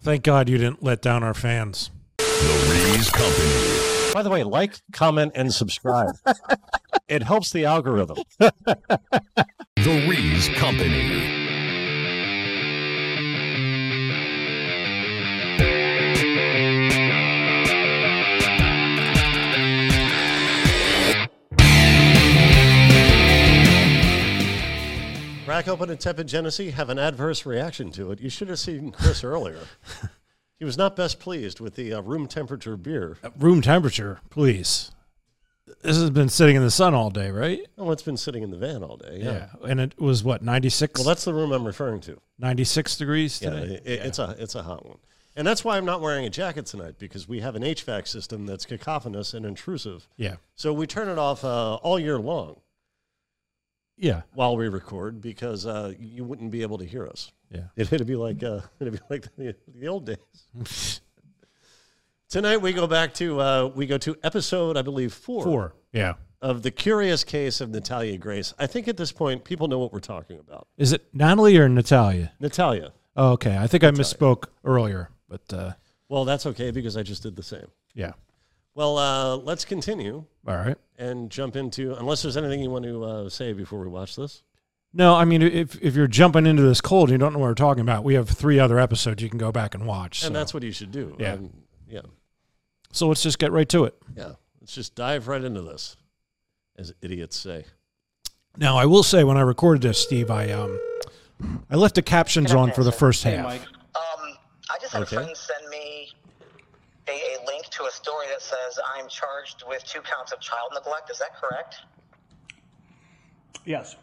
Thank God you didn't let down our fans. The Rees Company. By the way, like, comment, and subscribe. it helps the algorithm. The Rees Company. Rack Open and Tepid Genesee have an adverse reaction to it. You should have seen Chris earlier. He was not best pleased with the uh, room temperature beer. Room temperature, please. This has been sitting in the sun all day, right? Oh, it's been sitting in the van all day. Yeah. And it was what, 96? Well, that's the room I'm referring to. 96 degrees Yeah, today? it, it's a it's a hot one, and that's why I'm not wearing a jacket tonight because we have an HVAC system that's cacophonous and intrusive. Yeah. So we turn it off uh, all year long Yeah. while we record because uh, you wouldn't be able to hear us. Yeah. It, it'd be like uh, it'd be like the, the old days. Tonight we go back to uh, we go to episode I believe four, Four. Yeah. of the curious case of Natalia Grace. I think at this point people know what we're talking about. Is it Natalie or Natalia? Natalia. Oh, okay. I think I misspoke earlier, but uh, Well, that's okay because I just did the same. yeah. Well, uh, let's continue All right. and jump into unless there's anything you want to uh, say before we watch this. No, I mean, if if you're jumping into this cold and you don't know what we're talking about, we have three other episodes you can go back and watch. And so. that's what you should do. Yeah. Um, yeah. so let's just get right to it. Yeah. Let's just dive right into this, as idiots say. Now, I will say when I recorded this, Steve, I um, I left the captions on for the first half. Um, I just had Okay. a friend send me a, a link to a story that says I'm charged with two counts of child neglect. Is that correct? Yes.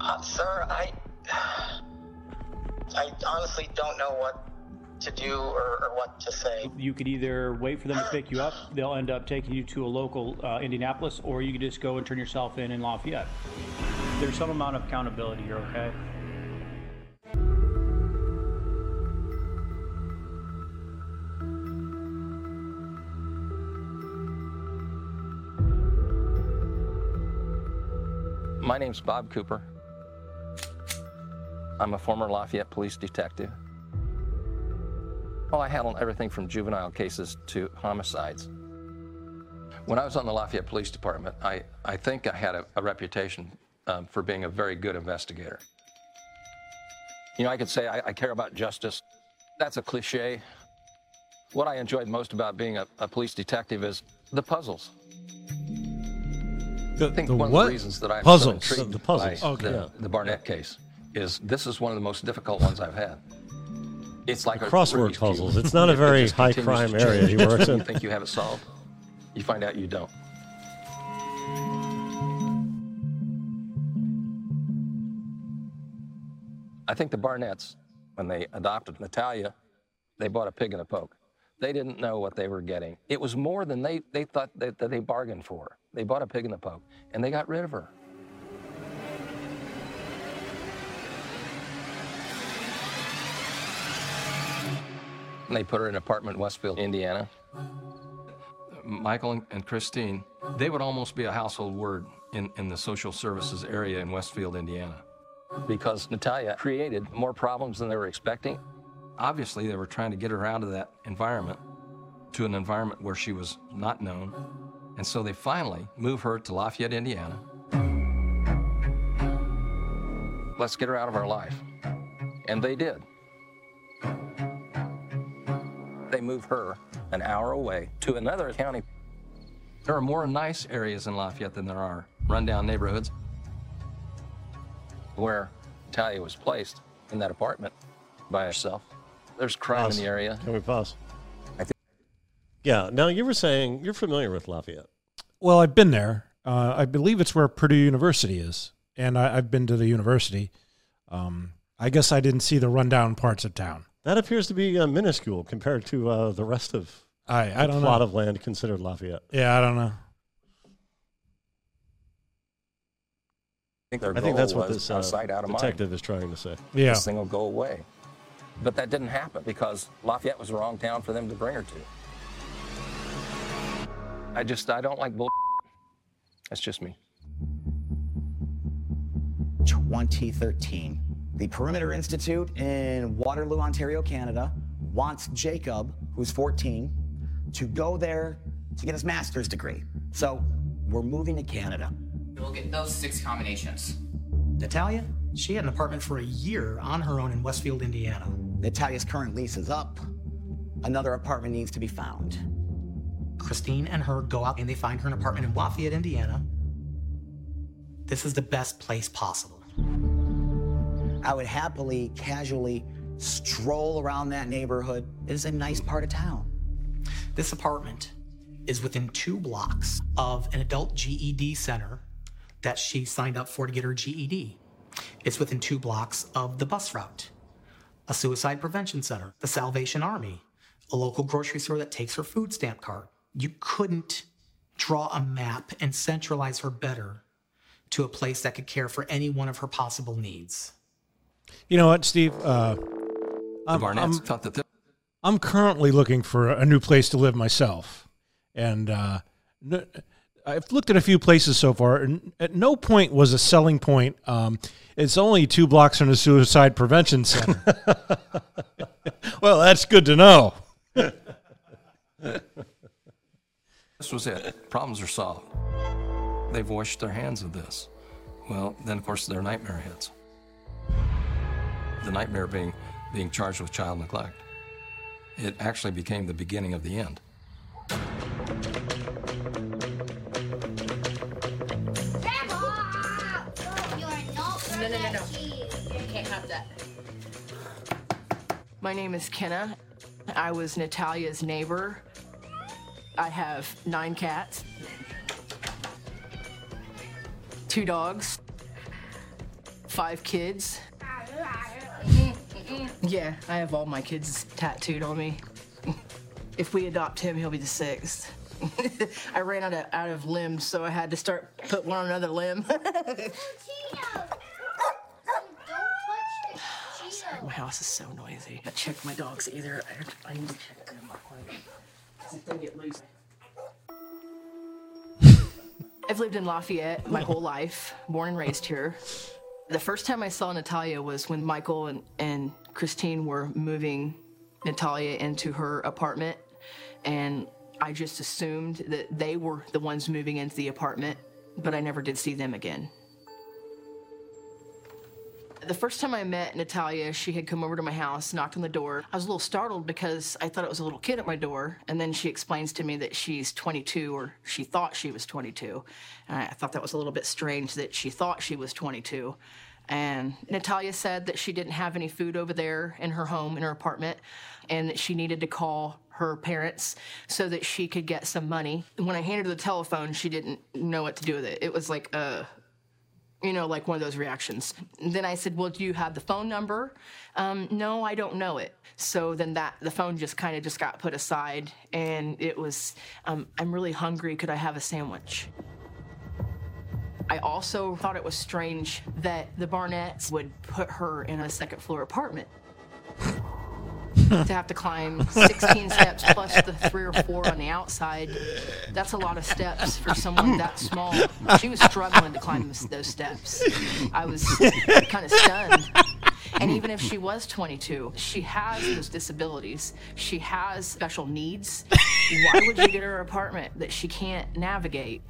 Uh, sir, I I honestly don't know what to do or, or what to say. You could either wait for them to pick you up, they'll end up taking you to a local uh, Indianapolis, or you could just go and turn yourself in in Lafayette. There's some amount of accountability here, okay? My name's Bob Cooper. I'm a former Lafayette police detective. Well, I handled everything from juvenile cases to homicides. When I was on the Lafayette Police Department, I, I think I had a, a reputation um, for being a very good investigator. You know, I could say I, I care about justice. That's a cliche. What I enjoyed most about being a, a police detective is the puzzles. The, I think the one what? of the reasons that I'm Puzzles. so intrigued The- puzzles. by Okay. the, Yeah. the Barnett case is this is one of the most difficult ones I've had. It's like a Crossword Rubik's Cube. puzzles. It's not a It- very just high continues crime to area change. he works in. You think you have it solved, you find out you don't. I think the Barnetts, when they adopted Natalia, they bought a pig in a poke. They didn't know what they were getting. It was more than they, they thought that, that they bargained for. They bought a pig in the poke, and they got rid of her. And they put her in an apartment in Westfield, Indiana. Michael and- Christine, they would almost be a household word in, in the social services area in Westfield, Indiana. Because Natalia created more problems than they were expecting. Obviously, they were trying to get her out of that environment to an environment where she was not known. And so they finally move her to Lafayette, Indiana. Let's get her out of our life. And they did. They move her an hour away to another county. There are more nice areas in Lafayette than there are rundown neighborhoods. Where Talia was placed in that apartment by herself. There's crime Pause. in the area. Can we pause? I thi- Yeah. Now you were saying you're familiar with Lafayette. Well, I've been there. Uh, I believe it's where Purdue University is, and I, I've been to the university. Um, I guess I didn't see the rundown parts of town. That appears to be uh, minuscule compared to uh, the rest of I I the don't plot know. of land considered Lafayette. yeah, I don't know. I think their I think goal that's what was this uh, sight, out of mind. detective is trying to say. Yeah, This thing will go away. But that didn't happen because Lafayette was the wrong town for them to bring her to. I just, I don't like bull. That's just me. 2013, The Perimeter Institute in Waterloo, Ontario, Canada wants Jacob, who's 14, to go there to get his master's degree. So we're moving to Canada. We'll get those six combinations. Natalia? She had an apartment for a year on her own in Westfield, Indiana. Natalia's current lease is up. Another apartment needs to be found. Christine and her go out and they find her an apartment in Lafayette, Indiana. This is the best place possible. I would happily, casually stroll around that neighborhood. It is a nice part of town. This apartment is within two blocks of an adult GED center that she signed up for to get her GED. It's within two blocks of the bus route, a suicide prevention center, the Salvation Army, a local grocery store that takes her food stamp card. You couldn't draw a map and centralize her better to a place that could care for any one of her possible needs. You know what, Steve? Uh, The I'm, Barnetts I'm- thought that. they- I'm currently looking for a new place to live myself, and uh, n- I've looked at a few places so far. And at no point was a selling point. Um, it's only two blocks from the suicide prevention center. well, that's good to know. This was it. Problems are solved. They've washed their hands of this. Well, then of course their nightmare hits. The nightmare being being charged with child neglect. It actually became the beginning of the end. No, no, no, no. You can't have that. My name is Kenna. I was Natalia's neighbor. I have nine cats, two dogs, five kids. Yeah, I have all my kids tattooed on me. If we adopt him, he'll be the sixth. I ran out of out of limbs, so I had to start put one on another limb. My house is so noisy. I check my dogs either. I, I need to check them. If they get loose. I've lived in Lafayette my whole life, born and raised here. The first time I saw Natalia was when Michael and, and Christine were moving Natalia into her apartment. And I just assumed that they were the ones moving into the apartment, but I never did see them again. The first time I met Natalia, she had come over to my house, knocked on the door. I was a little startled because I thought it was a little kid at my door. And then she explains to me that she's 22, or she thought she was 22. And I thought that was a little bit strange that she thought she was 22. And Natalia said that she didn't have any food over there in her home, in her apartment, and that she needed to call her parents so that she could get some money. When I handed her the telephone, she didn't know what to do with it. It was like, uh, you know, like one of those reactions. And then I said, "Well, do you have the phone number?" Um, no, I don't know it. So then that the phone just kind of just got put aside, and it was, um, "I'm really hungry. Could I have a sandwich?" I also thought it was strange that the Barnetts would put her in a second floor apartment. To have to climb 16 steps plus the three or four on the outside, that's a lot of steps for someone that small. She was struggling to climb those- steps. I was kind of stunned. And even if she was 22, she has those disabilities. She has special needs. Why would you get her an apartment that she can't navigate?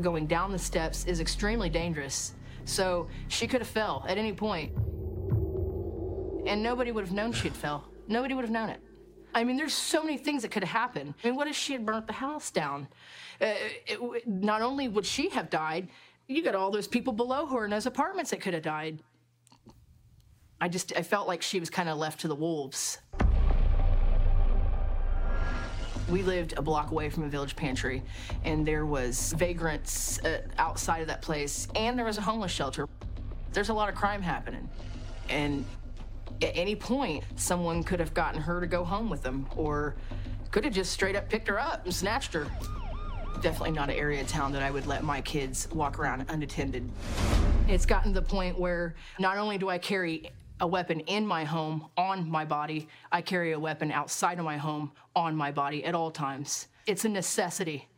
Going down the steps is extremely dangerous. So she could have fell at any point. And nobody would have known she'd fell. Nobody would have known it. I mean, there's so many things that could have happened. I mean, what if she had burnt the house down? Uh, it, not only would she have died, you got all those people below her in those apartments that could have died. I just, I felt like she was kind of left to the wolves. We lived a block away from a village pantry, and there was vagrants uh, outside of that place, and there was a homeless shelter. There's a lot of crime happening, and at any point, someone could have gotten her to go home with them, or could have just straight up picked her up and snatched her. Definitely not an area of town that I would let my kids walk around unattended. It's gotten to the point where not only do I carry a weapon in my home on my body, I carry a weapon outside of my home on my body at all times. It's a necessity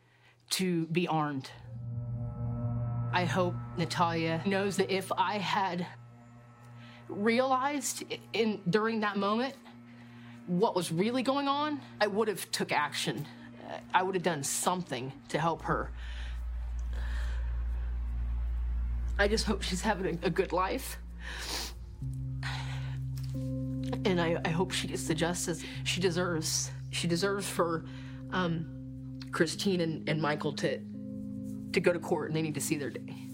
to be armed. I hope Natalia knows that if I had realized in during that moment what was really going on, I would have took action. I would have done something to help her. I just hope she's having a, a good life. And I, I hope she gets the justice she deserves. She deserves for um, Christine and, and Michael to to go to court and they need to see their day.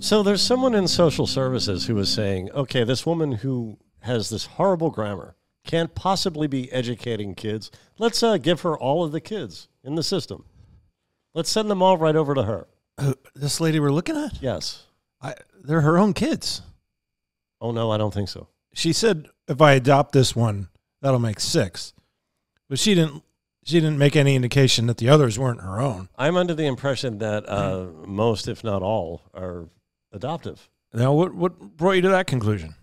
So there's someone in social services who was saying, okay, this woman who has this horrible grammar can't possibly be educating kids. Let's uh, give her all of the kids in the system. Let's send them all right over to her. this lady we're looking at? Yes. I, they're her own kids. Oh, no, I don't think so. She said if I adopt this one, that'll make six. But she didn't she didn't make any indication that the others weren't her own. I'm under the impression that uh, most, if not all, are adoptive. Now what what brought you to that conclusion?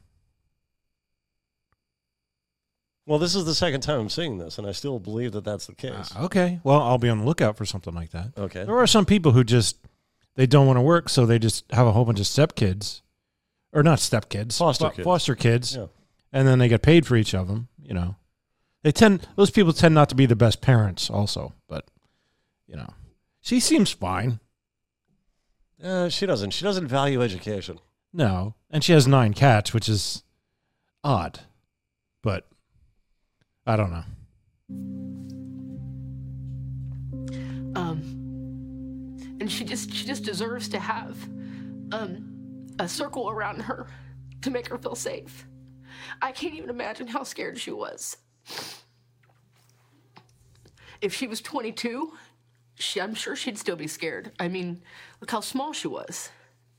Well, this is the second time I'm seeing this, and I still believe that that's the case. Ah, okay. Well, I'll be on the lookout for something like that. Okay. There are some people who just they don't want to work, so they just have a whole bunch of stepkids, or not stepkids, Foster fo- kids. foster kids, Yeah. and then they get paid for each of them. You know, they tend those people tend not to be the best parents, also. But you know, she seems fine. Uh, she doesn't. She doesn't value education. No, and she has nine cats, which is odd, but I don't know. Um, and she just she just deserves to have um, a circle around her to make her feel safe. I can't even imagine how scared she was. If she was 22, she, I'm sure she'd still be scared. I mean, look how small she was,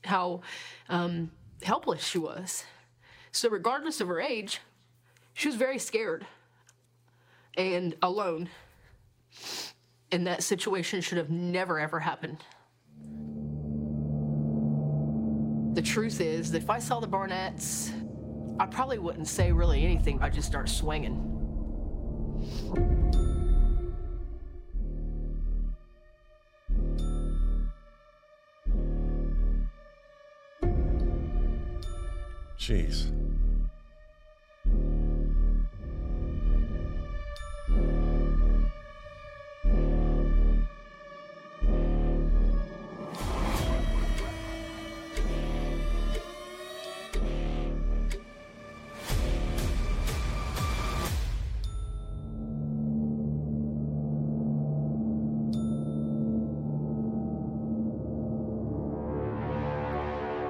how um, helpless she was. So, regardless of her age, she was very scared and alone. And that situation should have never, ever happened. The truth is that if I saw the Barnetts, I probably wouldn't say really anything. I'd just start swinging. Jeez.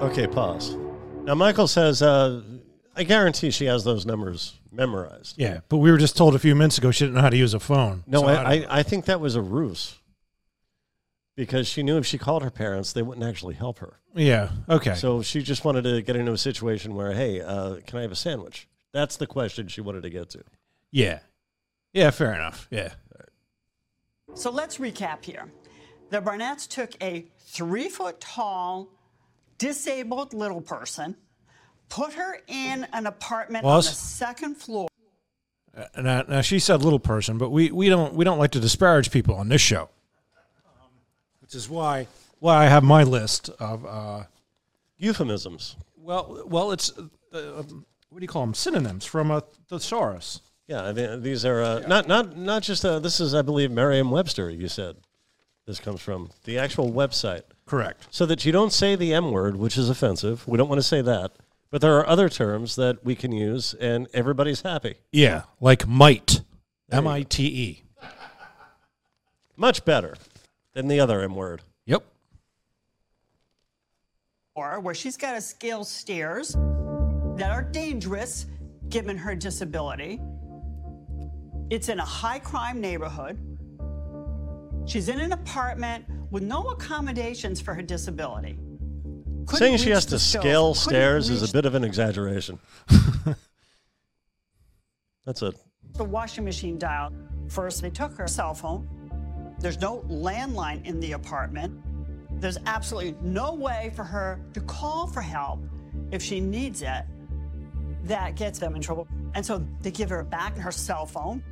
Okay, pause. Now, Michael says, uh, I guarantee she has those numbers memorized. Yeah, but we were just told a few minutes ago she didn't know how to use a phone. No, So I, I, I think that was a ruse because she knew if she called her parents, they wouldn't actually help her. yeah, okay. So she just wanted to get into a situation where, hey, uh, can I have a sandwich? That's the question she wanted to get to. yeah, yeah, fair enough. Yeah, So let's recap here. The Barnetts took a three foot tall, disabled little person, put her in an apartment on the second floor. Uh, now, now she said little person, but we, we don't we don't like to disparage people on this show, um, which is why why I have my list of uh, Euphemisms. well well it's uh, um, what do you call them synonyms from a thesaurus. Yeah, I mean, these are uh, not not not just. Uh, this is, I believe, Merriam-Webster. You said this comes from the actual website, Correct. so that you don't say the M word, which is offensive. We don't want to say that, but there are other terms that we can use, and everybody's happy. Yeah, like might, M I T E. Much better than the other M word. Yep. Or where she's got to scale stairs that are dangerous given her disability. It's in a high crime neighborhood. She's in an apartment with no accommodations for her disability. Couldn't Saying she has to scale stairs is a bit of an exaggeration. That's it. the washing machine dial. First, they took her cell phone. There's no landline in the apartment. There's absolutely no way for her to call for help if she needs it. That gets them in trouble. And so they give her back her cell phone,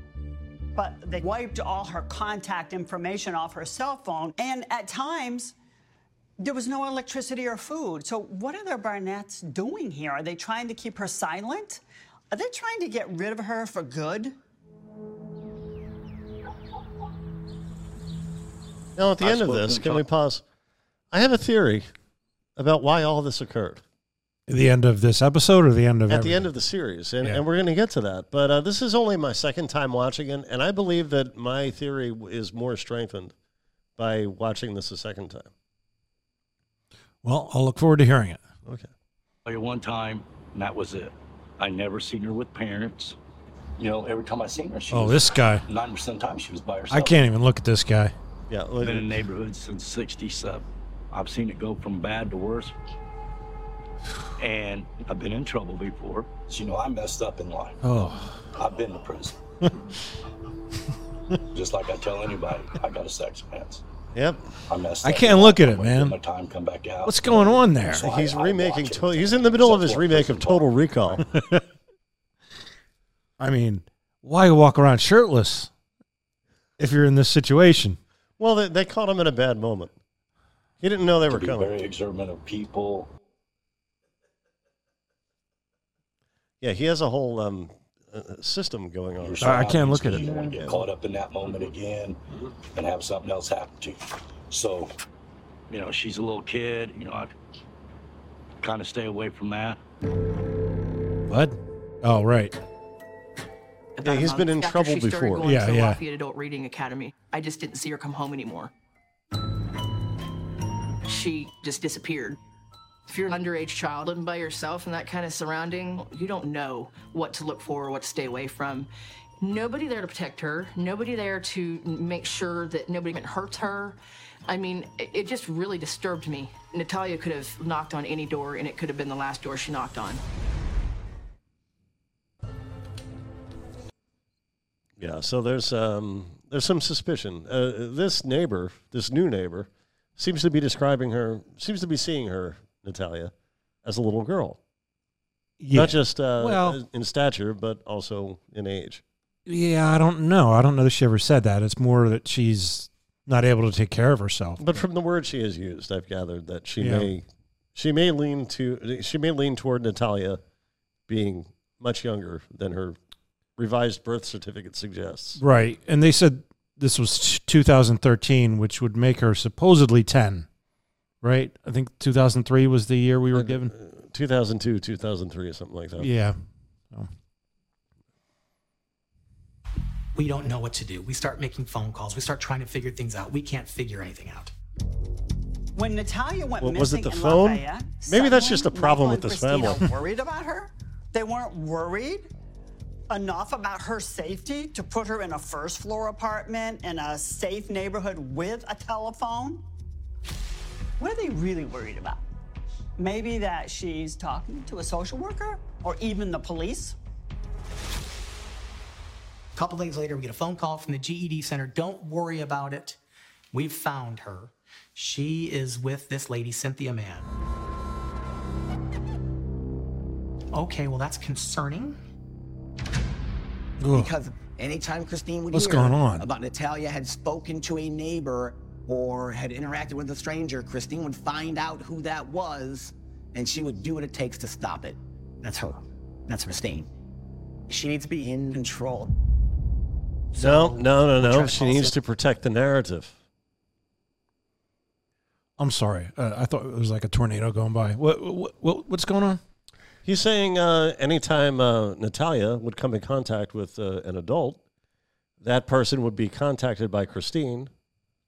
but they wiped all her contact information off her cell phone. And at times, There was no electricity or food. So, what are the Barnetts doing here? Are they trying to keep her silent? Are they trying to get rid of her for good? Now, at the I end of this, can we pause? I have a theory about why all this occurred. The end of this episode or the end of at everything? the end of the series, and, Yeah. and we're going to get to that. But uh, this is only my second time watching it, and I believe that my theory is more strengthened by watching this a second time. Well, I'll look forward to hearing it. Okay. Like one time, and that was it. I never seen her with parents. You know, every time I seen her, she Oh, was, this guy. Nine percent of the time, she was by herself. I can't even look at this guy. Yeah, Been in the neighborhood since '67. I've seen it go from bad to worse, and I've been in trouble before. So, you know, I messed up in life. Oh. I've been to prison. Just like I tell anybody, I got a sex offense. Yep. I messed I can't look at it, I went through man. My time come back out. What's going on there? So he's I remaking. watch To- he's in the middle of his remake of Total Recall. I mean, why walk around shirtless if you're in this situation? well, they, they caught him in a bad moment. He didn't know they to were be coming. very observant of people. Yeah, he has a whole um, uh, system going on. I can't look at it. don't want to get caught up in that moment again and have something else happen to you. So, you know, she's a little kid. You know, I kind of stay away from that. Bud? Oh, right. Yeah, About a he's been month in after trouble she started before. Going Yeah, to yeah. Lafayette Adult Reading Academy. I just didn't see her come home anymore. She just disappeared. If you're an underage child living by yourself in that kind of surrounding, you don't know what to look for or what to stay away from. Nobody there to protect her. Nobody there to make sure that nobody even hurts her. I mean, it, it just really disturbed me. Natalia could have knocked on any door, and it could have been the last door she knocked on. Yeah, so there's um, there's some suspicion. Uh, this neighbor, this new neighbor, seems to be describing her, seems to be seeing her, Natalia, as a little girl. Yeah. Not just uh, Well- in stature, but also in age. Yeah, I don't know. I don't know that she ever said that. It's more that she's not able to take care of herself. But from the word she has used, I've gathered that she Yeah. may she may lean to she may lean toward Natalia being much younger than her revised birth certificate suggests. Right. And they said this was 2013, which would make her supposedly 10. Right? I think 2003 was the year we were uh, given. 2002, 2003, or something like that. Yeah. So, We don't know what to do. We start making phone calls. We start trying to figure things out. We can't figure anything out. When Natalia went Well, was it the in phone? Lafayette, Maybe that's just a problem with this Christina family. worried about her? They weren't worried enough about her safety to put her in a first floor apartment in a safe neighborhood with a telephone? What are they really worried about? Maybe that she's talking to a social worker or even the police? A couple days later, we get a phone call from the GED center. Don't worry about it. We've found her. She is with this lady, Cynthia Mans. Okay, well, that's concerning. Because anytime Christine would What's hear going on? about Natalia had spoken to a neighbor or had interacted with a stranger, Christine would find out who that was and she would do what it takes to stop it. That's her. That's Christine. She needs to be in control. No, no, no, no. She needs to protect the narrative. I'm sorry. Uh, I thought it was like a tornado going by. What, what, what what's going on? He's saying uh, anytime uh, Natalia would come in contact with uh, an adult, that person would be contacted by Christine,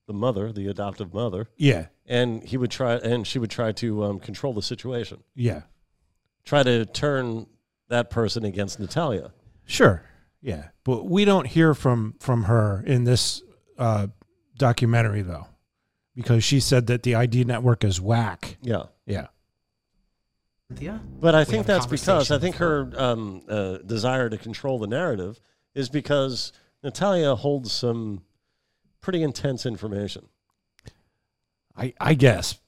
the mother, the adoptive mother. Yeah. and he would try, and she would try to um, control the situation. Yeah. Try to turn that person against Natalia. Sure. Yeah. But we don't hear from from her in this uh, documentary though. Because she said that the ID network is whack. Yeah. Yeah. Cynthia? But I We think that's because I think her um, uh, desire to control the narrative is because Natalia holds some pretty intense information. I I guess.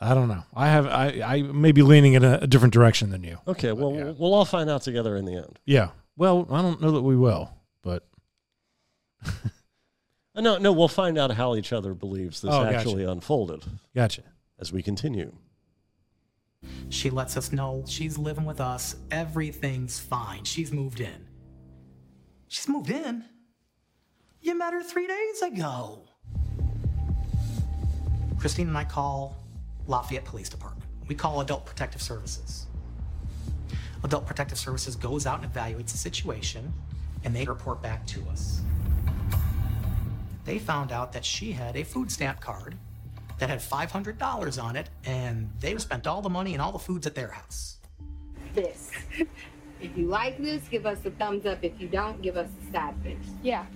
I don't know. I have I I may be leaning in a, a different direction than you. Okay, well, we'll all find out together in the end. Yeah. Well, I don't know that we will, but Uh, No, no, we'll find out how each other believes this Oh, gotcha. actually unfolded. Gotcha. as we continue. She lets us know she's living with us. Everything's fine. She's moved in. She's moved in? You met her three days ago. Christine and I call Lafayette Police Department. We call Adult Protective Services. Adult Protective Services goes out and evaluates the situation, and they report back to us. They found out that she had a food stamp card that had $500 on it, and they spent all the money and all the foods at their house. This. If you like this, give us a thumbs up. If you don't, give us a sad face. Yeah.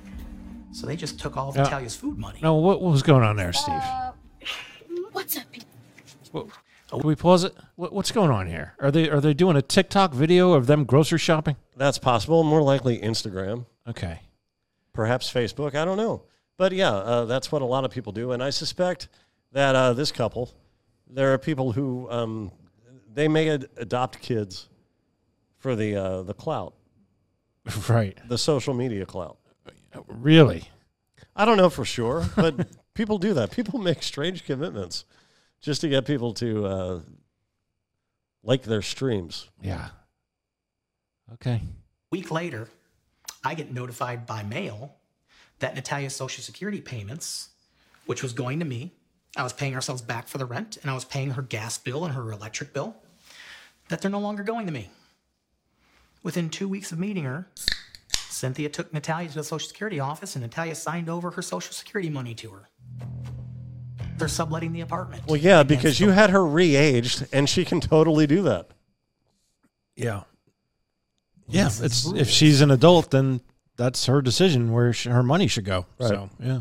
So they just took all of Yeah. Natalia's food money. No, what, what was going on there, Steve? Uh, what's up? What, can we pause it? What, what's going on here? Are they are they doing a TikTok video of them grocery shopping? That's possible. More likely Instagram. Okay. Perhaps Facebook. I don't know. But yeah, uh, that's what a lot of people do. And I suspect that uh, this couple, there are people who um, they may ad- adopt kids for the uh, the clout, Right. the social media clout. Really? I don't know for sure, but people do that. People make strange commitments just to get people to uh, like their streams. Yeah. Okay. week later, I get notified by mail that Natalia's Social Security payments, which was going to me, I was paying ourselves back for the rent, and I was paying her gas bill and her electric bill, that they're no longer going to me. Within two weeks of meeting her, Cynthia took Natalia to the Social Security office, and Natalia signed over her Social Security money to her. They're subletting the apartment. Well, yeah, because you had her re-aged, and she can totally do that. Yeah. Yeah. It's if she's an adult, then that's her decision where sh- her money should go. Right. So yeah,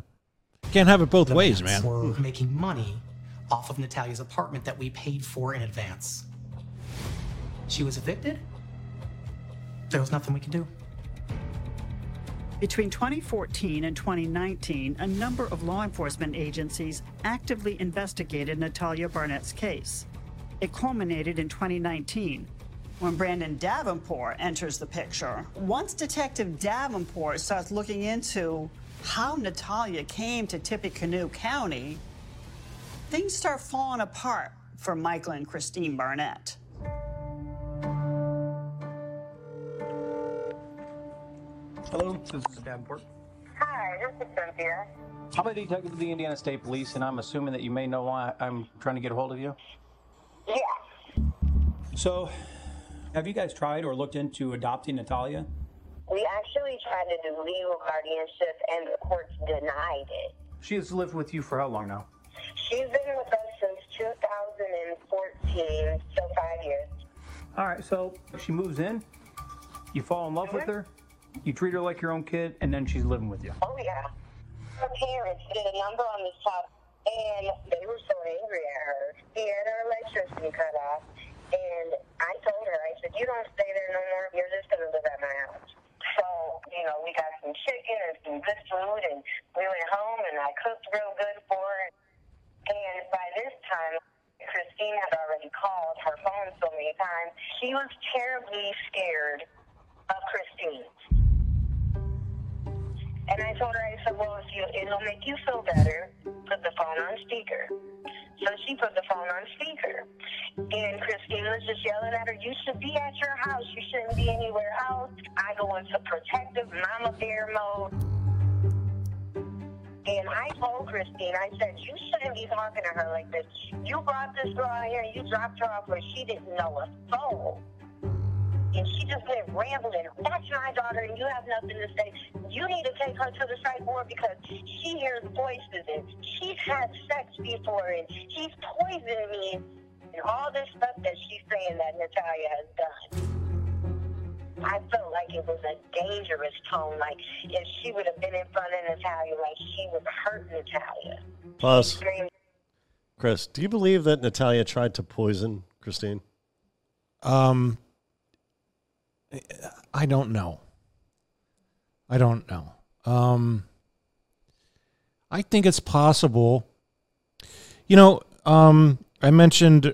can't have it both The ways, man. We're making money off of Natalia's apartment that we paid for in advance. She was evicted. There was nothing we could do. Between 2014 and 2019, a number of law enforcement agencies actively investigated Natalia Barnett's case. It culminated in 2019 when Brandon Davenport enters the picture. Once Detective Davenport starts looking into how Natalia came to Tippecanoe County, things start falling apart for Michael and Christine Barnett. Hello, this is Davenport. Hi, this is Cynthia. I'm a detective of the Indiana State Police, and I'm assuming that you may know why I'm trying to get a hold of you. Yeah. So, have you guys tried or looked into adopting Natalia? We actually tried to do legal guardianship and the courts denied it. She has lived with you for how long now? She's been with us since 2014, so five years. All right, so she moves in, you fall in love with mm-hmm. her, you treat her like your own kid, and then she's living with you. Oh, yeah. Her parents did a number on this house, and they were so angry at her. He had her electricity cut off, and I told her, I said, you don't stay there no more. You're just to live at my house. So, you know, we got some chicken and some good food, and we went home, and I cooked real good for her. And by this time, Christine had already called her phone so many times. She was terribly scared of Christine. And I told her, I said, well, if you, it'll make you feel better, put the phone on speaker. So she put the phone on speaker. And Christine was just yelling at her, you should be at your house. You shouldn't be anywhere else. I go into protective mama bear mode. And I told Christine, I said, you shouldn't be talking to her like this. You brought this girl out here and you dropped her off where she didn't know a soul. And she just went rambling. That's my daughter and you have nothing to say. You need to take her to the psych ward because she hears voices and she's had sex before and she's poisoned me and all this stuff that she's saying that Natalia has done. I felt like it was a dangerous tone. Like if she would have been in front of Natalia, like she would hurt Natalia. Plus, Chris, do you believe that Natalia tried to poison Christine? Um, I don't know. I don't know. Um, I think it's possible. You know, um, I mentioned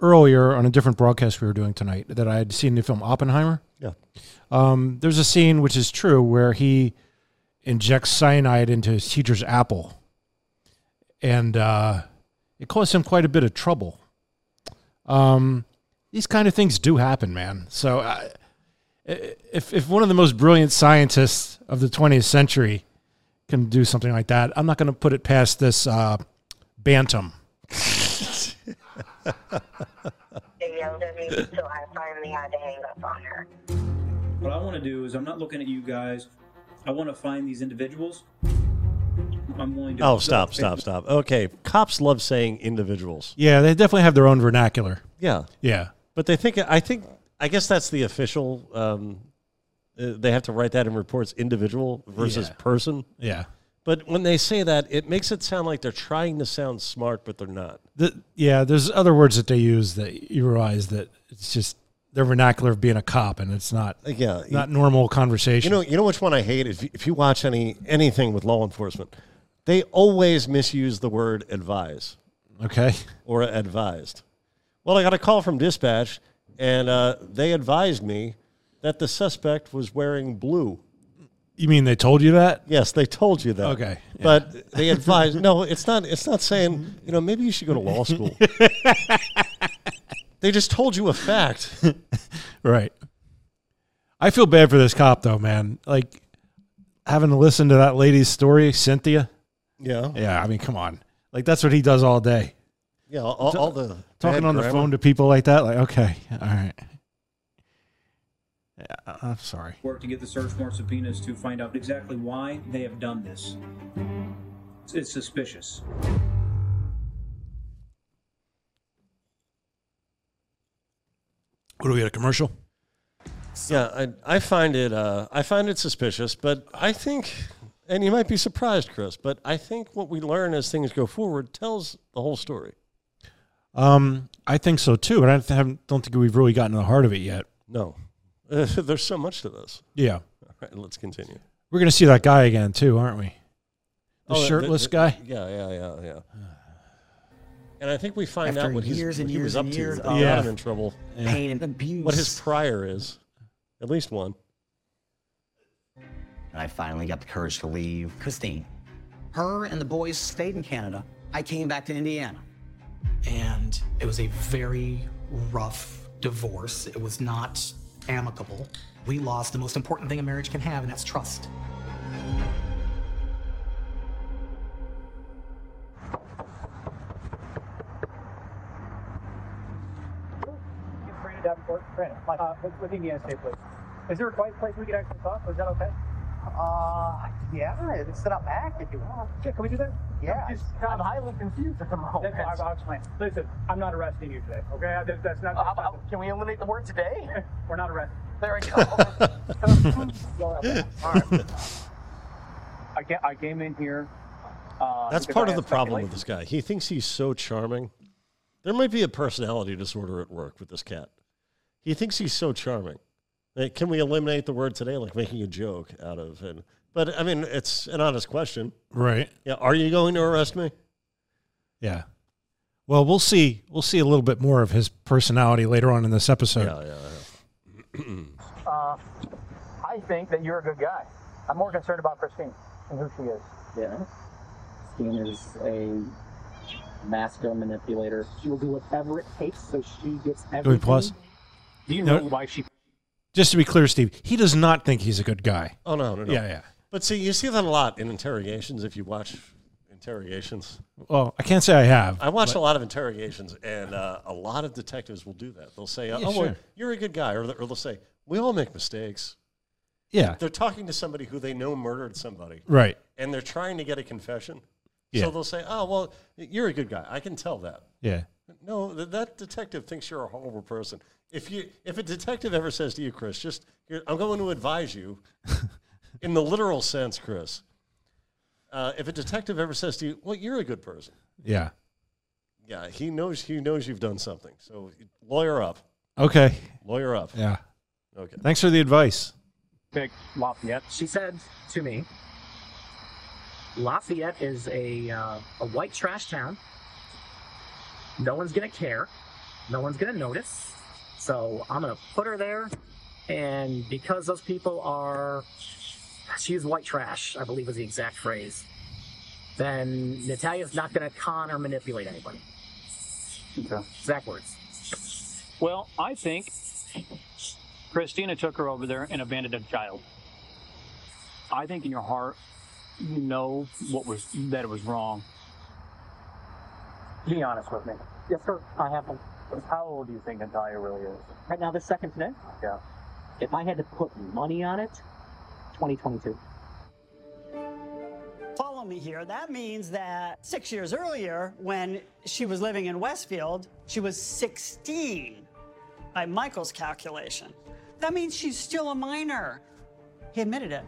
earlier on a different broadcast we were doing tonight that I had seen the film Oppenheimer. Yeah. Um, there's a scene which is true where he injects cyanide into his teacher's apple, and uh, it caused him quite a bit of trouble. Um, these kind of things do happen, man. So, uh, if if one of the most brilliant scientists of the 20th century can do something like that, I'm not going to put it past this uh, bantam. They yelled at me, so I finally had to hang up on her. What I want to do is, I'm not looking at you guys. I want to find these individuals. I'm willing to. Oh, stop, stop, stop. Okay, cops love saying individuals. Yeah, they definitely have their own vernacular. Yeah, Yeah. but they think I think I guess that's the official. Um, uh, they have to write that in reports, individual versus Yeah. person. Yeah. But when they say that, it makes it sound like they're trying to sound smart, but they're not. The, yeah, there's other words that they use that you realize that it's just their vernacular of being a cop, and it's not Yeah, not normal conversation. You know, you know which one I hate. If you, if you watch any anything with law enforcement, they always misuse the word advise. Okay. Or advised. Well, I got a call from dispatch, and uh, they advised me that the suspect was wearing blue. You mean they told you that? Yes, they told you that. Okay, yeah. but they advised. no, it's not. It's not saying you know maybe you should go to law school. they just told you a fact. Right. I feel bad for this cop though, man. Like having to listen to that lady's story, Cynthia. Yeah. Yeah, I mean, come on. Like that's what he does all day. Yeah, all, all the Talking bad on the phone to people like that. Like, okay, all right. Yeah, I'm sorry. Work to get the search warrant subpoenas to find out exactly why they have done this. It's, it's suspicious. What do we get a commercial? Yeah, I, I find it uh, I find it suspicious, but I think, and you might be surprised, Chris, but I think what we learn as things go forward tells the whole story. Um, I think so too, but I haven't, don't think we've really gotten to the heart of it yet. No, there's so much to this. Yeah. All right, let's continue. We're gonna see that guy again too, aren't we? The Oh, shirtless the- guy. Yeah, yeah, yeah, yeah. And I think we find After out what, his, years what and he was years up and to. years that Yeah. in trouble. Pain and abuse. What his prior is, at least one. And I finally got the courage to leave Christine. Her and the boys stayed in Canada. I came back to Indiana. And it was a very rough divorce. It was not amicable. We lost the most important thing a marriage can have, and that's trust. Brandon Davenport. Brandon, uh, with, with Indiana State Police. Is there a quiet place we could actually talk? Is that okay? Uh, yeah, it's set up back if you want. Yeah, can we do that? Yeah. Just, I'm highly confused at the moment. I'll, I'll explain. Listen, I'm not arresting you today, okay? I- that- that's not. That's not can we eliminate the word today? We're not arresting. There we go. All right. I, ca- I came in here. Uh, That's part of the problem with this guy. He thinks he's so charming. There might be a personality disorder at work with this cat. He thinks he's so charming. Like, can we eliminate the word today, like making a joke out of it? But I mean, it's an honest question. Right. Yeah. Are you going to arrest me? Yeah. Well, we'll see. We'll see a little bit more of his personality later on in this episode. Yeah, yeah, Uh, I think that you're a good guy. I'm more concerned about Christine and who she is. Yeah. Christine is a master manipulator. She will do whatever it takes so she gets everything. Can we pause? Do you No. know why she? Just to be clear, Steve, he does not think he's a good guy. Oh no, no, no. Yeah, yeah. But see, you see that a lot in interrogations. If you watch interrogations, Well, I can't say I have. I watched but- a lot of interrogations, and uh, a lot of detectives will do that. They'll say, "Oh, Yeah, well, sure. you're a good guy," or, or they'll say, "We all make mistakes." Yeah. they're talking to somebody who they know murdered somebody, Right. And they're trying to get a confession. Yeah. So they'll say, "Oh, well, you're a good guy. I can tell that." Yeah. No, th- that detective thinks you're a horrible person. If you, if a detective ever says to you, Chris, just here, I'm going to advise you, in the literal sense, Chris. Uh, if a detective ever says to you, "Well, you're a good person," Yeah. yeah, he knows he knows you've done something. So lawyer up, Okay. lawyer up. Yeah. Okay. Thanks for the advice. Big Lafayette. She said to me, Lafayette is a, uh, a white trash town. No one's going to care. No one's going to notice. So I'm going to put her there. And because those people are, she's white trash, I believe was the exact phrase. then Natalia's not going to con or manipulate anybody. Okay. Exact words. Well, I think Christina took her over there and abandoned a child. I think in your heart you know what was that it was wrong. Be honest with me. Yes, sir. I have them. How old do you think Natalia really is? Right now, this second today, Yeah. if I had to put money on it, 2022. Follow me here. That means that six years earlier, when she was living in Westfield, she was 16 by Michael's calculation. That means she's still a minor. He admitted it.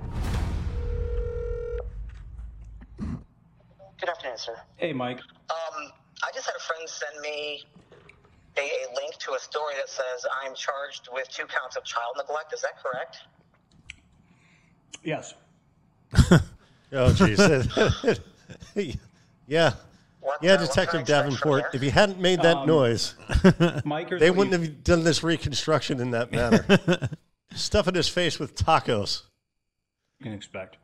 Good afternoon, sir. Hey, Mike. Um, I just had a friend send me a, a link to a story that says I'm charged with two counts of child neglect. Is that correct? Yes. Oh, jeez. yeah. yeah, Detective Davenport, if he hadn't made that Um, noise, Mike, here's they wouldn't have done this reconstruction in that manner. Stuffing his face with tacos. You can expect.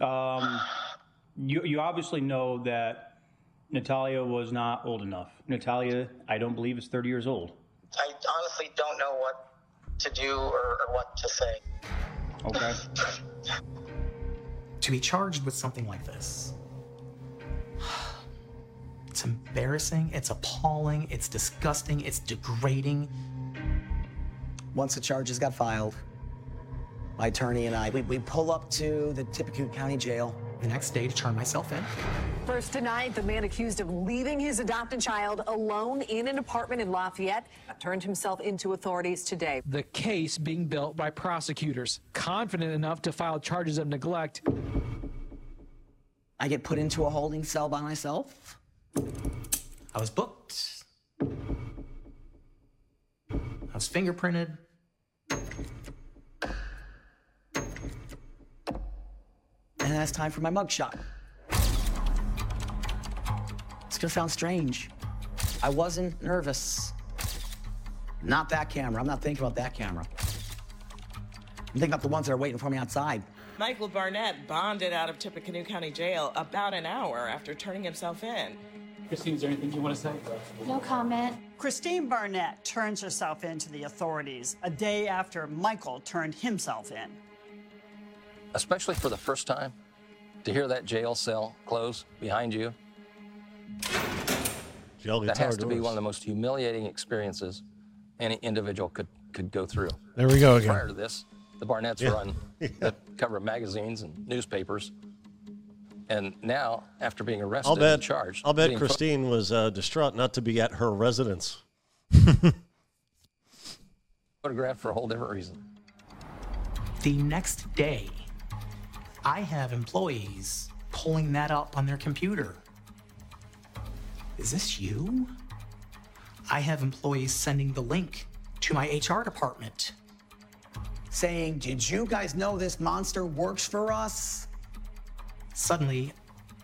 Um, you you obviously know that Natalia was not old enough. Natalia, I don't believe is 30 years old. I honestly don't know what to do or, or what to say. Okay. To be charged with something like this, it's embarrassing, it's appalling, it's disgusting, it's degrading. Once the charges got filed, my attorney and I, we, we pull up to the Tippecanoe County Jail. The next day to turn myself in. First tonight, the man accused of leaving his adopted child alone in an apartment in Lafayette turned himself into authorities today. The case being built by prosecutors, confident enough to file charges of neglect. I get put into a holding cell by myself. I was booked. I was fingerprinted. And then it's time for my mugshot. It's gonna sound strange. I wasn't nervous. Not that camera. I'm not thinking about that camera. I'm thinking about the ones that are waiting for me outside. Michael Barnett bonded out of Tippecanoe County Jail about an hour after turning himself in. Christine, is there anything you want to say? No comment. Christine Barnett turns herself in to the authorities a day after Michael turned himself in. Especially for the first time, to hear that jail cell close behind you. Jail that has to be one of the most humiliating experiences any individual could, could go through. There we go again. Prior to this, the Barnetts Yeah. run the cover of magazines and newspapers. And now, after being arrested I'll bet. and charged, I'll bet being put- Christine was uh, distraught not to be at her residence. photographed for a whole different reason. The next day, I have employees pulling that up on their computer. Is this you? I have employees sending the link to my HR department. Saying, Did you guys know this monster works for us? Suddenly,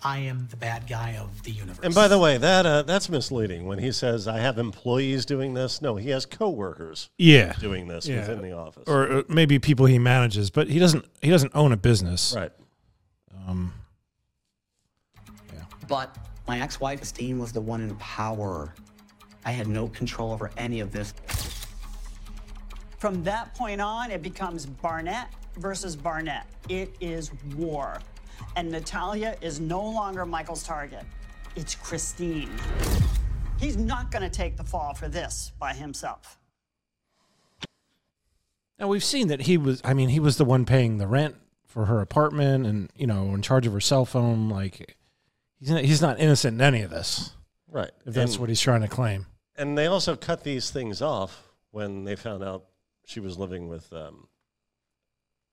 I am the bad guy of the universe. And by the way, that uh, that's misleading when he says I have employees doing this. No, he has coworkers. Yeah, doing this Yeah. within the office. or uh, maybe people he manages, but he doesn't. He doesn't own a business. Right. Um, But my ex wife, Christine, was the one in power. I had no control over any of this. From that point on, it becomes Barnett versus Barnett. It is war. And Natalia is no longer Michael's target. It's Christine. He's not going to take the fall for this by himself. Now we've seen that he was. I mean, he was the one paying the rent for her apartment, and you know, in charge of her cell phone. Like, he's not, he's not innocent in any of this, Right. If that's And- what he's trying to claim. And they also cut these things off when they found out she was living with um,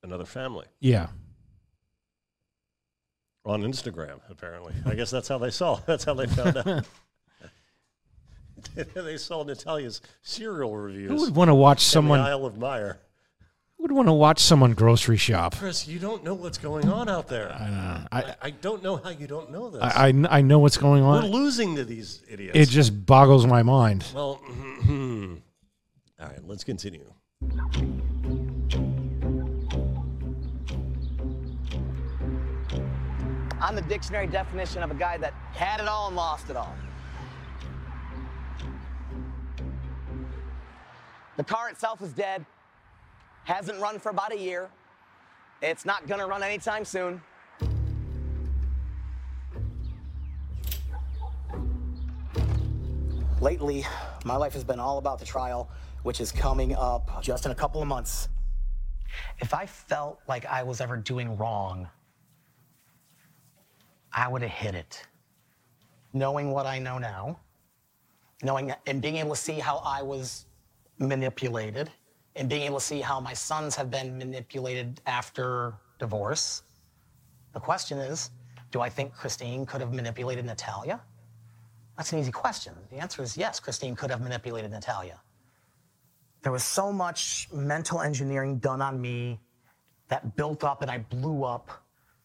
another family Yeah. On Instagram. Apparently, I guess that's how they saw. That's how they found out. they saw Natalia's cereal reviews. Who would want to watch in someone? the Isle of Meyer? Who would want to watch someone grocery shop? Chris, you don't know what's going on out there. I know. I, I don't know how you don't know this. I, I, I know what's going on. We're losing to these idiots. It just boggles my mind. Well, hmm. all right, let's continue. I'm the dictionary definition of a guy that had it all and lost it all. The car itself is dead. Hasn't run for about a year. It's not gonna run anytime soon. Lately, my life has been all about the trial, which is coming up just in a couple of months. If I felt like I was ever doing wrong, I would have hit it. Knowing what I know now, knowing and being able to see how I was manipulated, and being able to see how my sons have been manipulated after divorce. The question is do I think Christine could have manipulated Natalia? That's an easy question. The answer is yes, Christine could have manipulated Natalia. There was so much mental engineering done on me that built up and I blew up,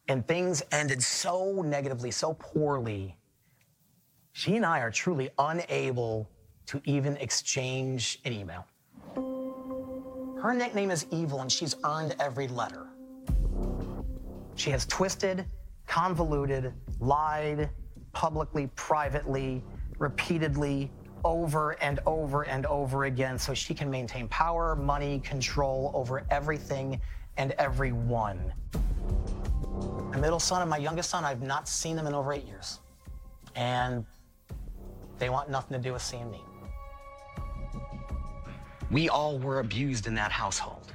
and things ended so negatively, so poorly. She and I are truly unable to even exchange an email. Her nickname is Evil, and she's earned every letter. She has twisted, convoluted, lied publicly, privately, repeatedly, over and over and over again so she can maintain power, money, control over everything and everyone. My middle son and my youngest son, I've not seen them in over eight years. And they want nothing to do with seeing me. We all were abused in that household.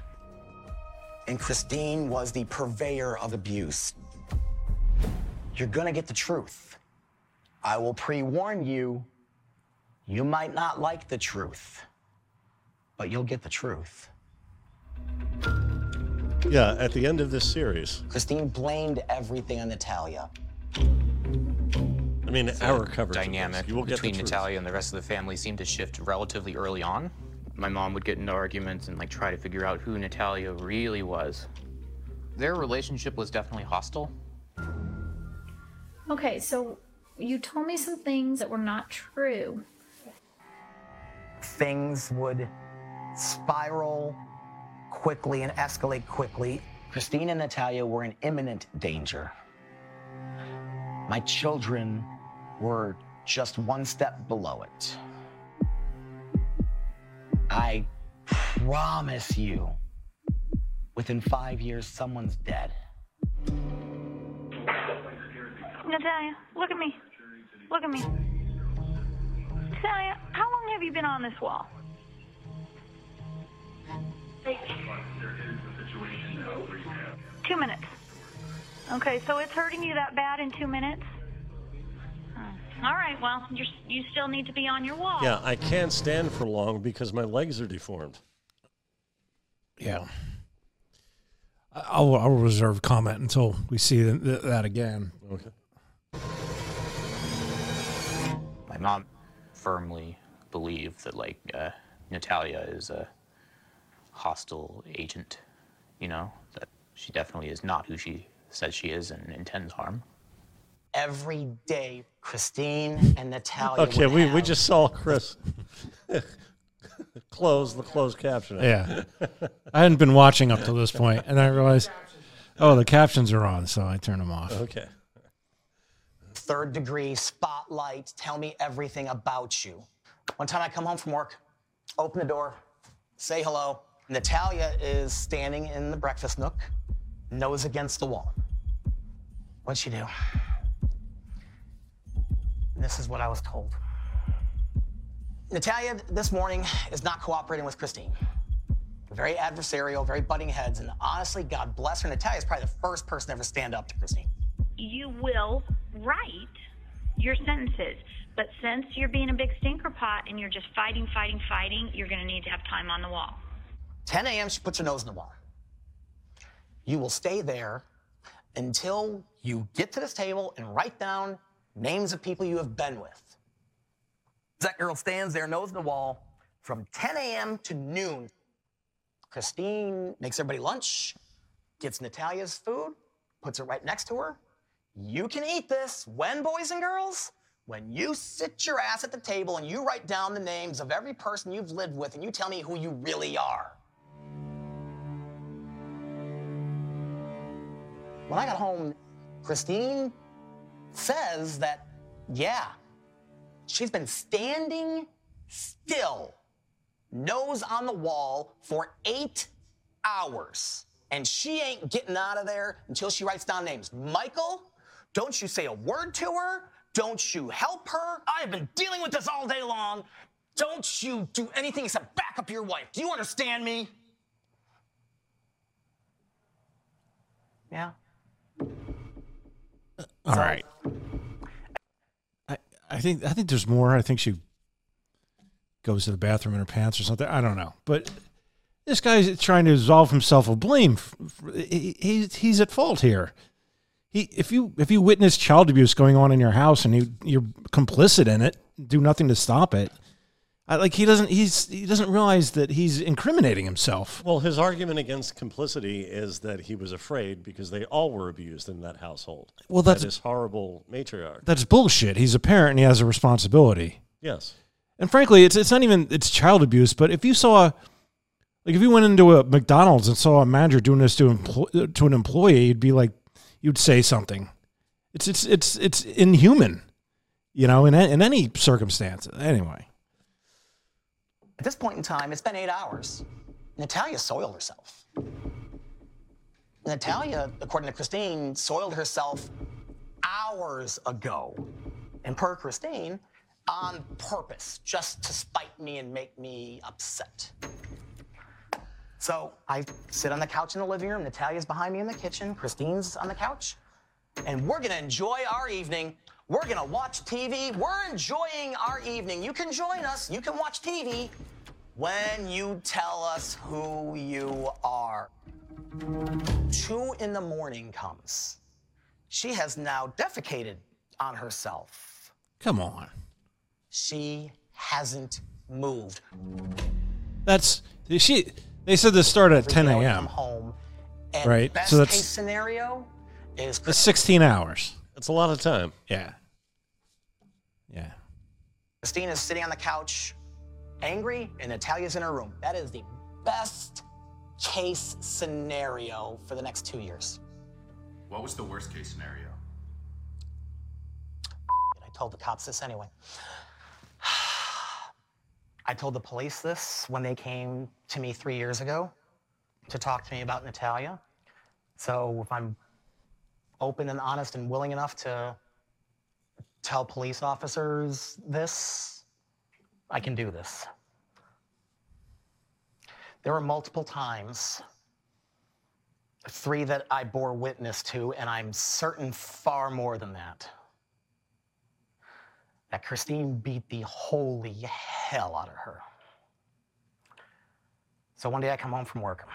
And Christine was the purveyor of abuse. You're gonna get the truth. I will pre warn you, you might not like the truth, but you'll get the truth. Yeah, at the end of this series, Christine blamed everything on Natalia. I mean, The our coverage of dynamic this, you will get the between. Natalia and the rest of the family seemed to shift relatively early on. My mom would get into arguments and like try to figure out who Natalia really was. Their relationship was definitely hostile. Okay, so you told me some things that were not true. Things would spiral quickly and escalate quickly. Christine and Natalia were in imminent danger. My children were just one step below it. I promise you, within five years, someone's dead. Natalia, look at me. Look at me. Natalia, how long have you been on this wall? Two minutes. Okay, so it's hurting you that bad in two minutes? All right, well, you're, you still need to be on your wall. Yeah, I can't stand for long because my legs are deformed. Yeah. I'll, I'll reserve comment until we see th- th- that again. Okay. My mom firmly believed that like uh, Natalia is a hostile agent. You know that she definitely is not who she says she is and intends harm. Every day, Christine and Natalia. Okay, would we, have we just saw Chris close the closed caption. Yeah. I hadn't been watching up to this point, and I realized, oh, the captions are on, so I turned them off. Okay. third degree spotlight, tell me everything about you. One time I come home from work, open the door, say hello. Natalia is standing in the breakfast nook, nose against the wall. What'd she do? This is what I was told. Natalia this morning is not cooperating with Christine. Very adversarial, very butting heads, and honestly, God bless her. Natalia is probably the first person to ever stand up to Christine. You will write your sentences. But since you're being a big stinker pot and you're just fighting, fighting, fighting, you're going to need to have time on the wall. 10 a.m., she puts her nose in the wall. You will stay there until you get to this table and write down names of people you have been with. That girl stands there, nose in the wall, from 10 a.m. to noon. Christine makes everybody lunch, gets Natalia's food, puts it right next to her. You can eat this when, boys and girls? When you sit your ass at the table and you write down the names of every person you've lived with and you tell me who you really are. When I got home, Christine says that, yeah, she's been standing still, nose on the wall for eight hours. And she ain't getting out of there until she writes down names. Michael, don't you say a word to her. Don't you help her. I have been dealing with this all day long. Don't you do anything except back up your wife. Do you understand me? Yeah. All right. I I think I think there's more. I think she goes to the bathroom in her pants or something. I don't know, but this guy's trying to absolve himself of blame. F- f- he- He's he's at fault here. He if you if you witness child abuse going on in your house and you you're complicit in it, do nothing to stop it. I, like he doesn't he's he doesn't realize that he's incriminating himself. Well, his argument against complicity is that he was afraid because they all were abused in that household. Well, that's- this horrible matriarch. That's bullshit. He's a parent and he has a responsibility. Yes. And frankly, it's it's not even it's child abuse. But if you saw, like, if you went into a McDonald's and saw a manager doing this to empl- to an employee, you'd be like, you'd say something. It's it's it's it's inhuman, you know, in a- in any circumstance. Anyway, At this point in time, it's been eight hours. Natalia soiled herself. Natalia, according to Christine, soiled herself hours ago. And per Christine, on purpose, just to spite me and make me upset. So I sit on the couch in the living room. Natalia's behind me in the kitchen. Christine's on the couch. And we're gonna enjoy our evening. We're gonna watch TV. We're enjoying our evening. You can join us. You can watch TV when you tell us who you are. Two in the morning comes. She has now defecated on herself. come on, She hasn't moved. that's she. They said this started at 10 day I would a.m. Home. And Right, Best so that's- case scenario is That's 16 hours. That's a lot of time. Yeah. Yeah. Christine is sitting on the couch, angry, and Natalia's in her room. That is the best case scenario for the next two years. What was the worst case scenario? I told the cops this anyway. I told the police this when they came to me three years ago to talk to me about Natalia. So if I'm open and honest and willing enough to tell police officers this, I can do this. There were multiple times, three that I bore witness to, and I'm certain far more than that that Christine beat the holy hell out of her. So one day I come home from work.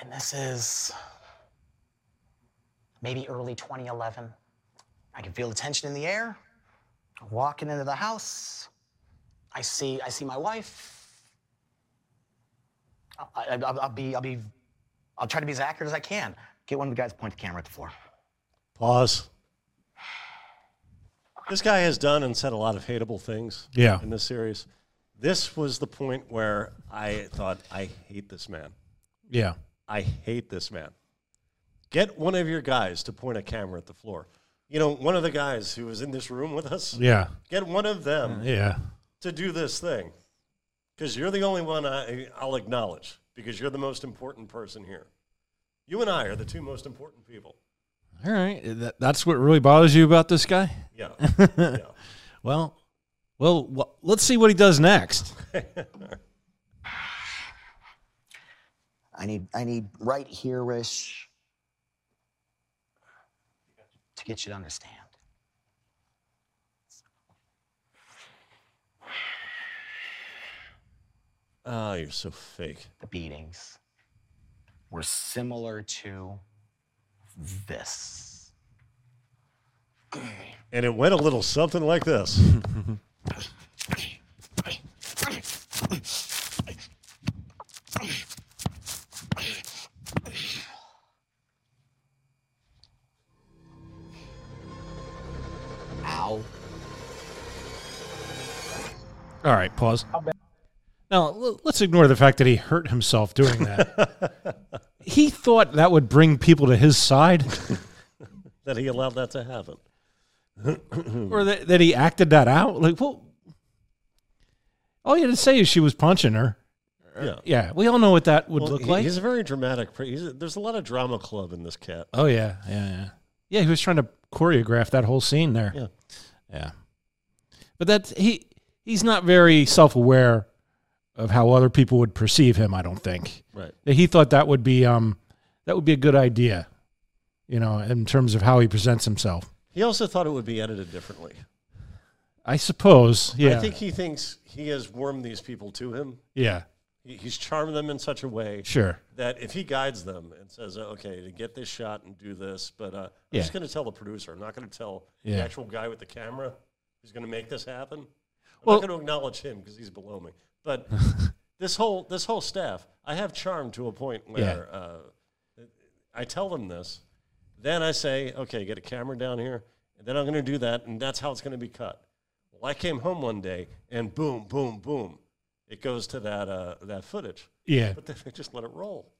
And this is maybe early 2011. I can feel the tension in the air. I'm walking into the house. I see I see my wife. I, will I'll be I'll be I'll try to be as accurate as I can. Get one of the guys to point the camera at the floor. Pause. This guy has done and said a lot of hateable things Yeah. in this series. This was the point where I thought, I hate this man. Yeah. I hate this man. Get one of your guys to point a camera at the floor. You know, one of the guys who was in this room with us. Yeah. Get one of them Yeah. to do this thing. Because you're the only one I, I'll acknowledge, because you're the most important person here. You and I are the two most important people. All right. That, that's what really bothers you about this guy? Yeah. well, well, well, let's see what he does next. I need I need right here ish to get you to understand. Oh, you're so fake. The beatings were similar to this. And it went a little something like this. All right, pause. Now, let's ignore the fact that he hurt himself doing that. he thought that would bring people to his side. that he allowed that to happen. or that, that he acted that out. Like, well, all you had to say is she was punching her. Yeah. Uh, yeah, we all know what that would Well, look he- like. He's a very dramatic. He's there's a lot of drama club in this cat. Oh yeah, yeah, yeah. Yeah, he was trying to choreograph that whole scene there. Yeah. Yeah. But that's he he's not very self-aware of how other people would perceive him, I don't think. Right. That He thought that would be um that would be a good idea, you know, in terms of how he presents himself. He also thought it would be edited differently. I suppose, yeah. I think he thinks he has warmed these people to him. Yeah. He, he's charmed them in such a way Sure. that if he guides them and says, "Okay, to get this shot and do this," but uh, I'm Yeah. just going to tell the producer. I'm not going to tell Yeah. the actual guy with the camera who's going to make this happen. I'm Well- not going to acknowledge him because he's below me. But this whole this whole staff, I have charmed to a point where uh, I tell them this. Then I say, "Okay, get a camera down here," and then I'm going to do that, and that's how it's going to be cut. Well, I came home one day, and boom, boom, boom, it goes to that uh, that footage. Yeah. but then they just let it roll.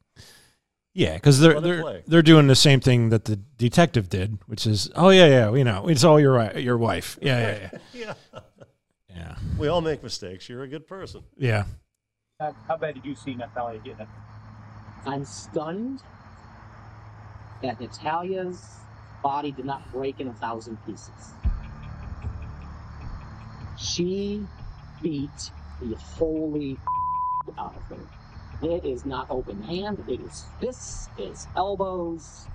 Yeah, because they're they're they're doing the same thing that the detective did, which is, oh yeah, yeah, you know it's all your your wife. Yeah, yeah, yeah. yeah. Yeah. We all make mistakes. You're a good person. Yeah. How, how bad did you see Natalia get it? I'm stunned that Natalia's body did not break in a thousand pieces. She beat the holy out of her. It is not open hand, it is fists, it's elbows.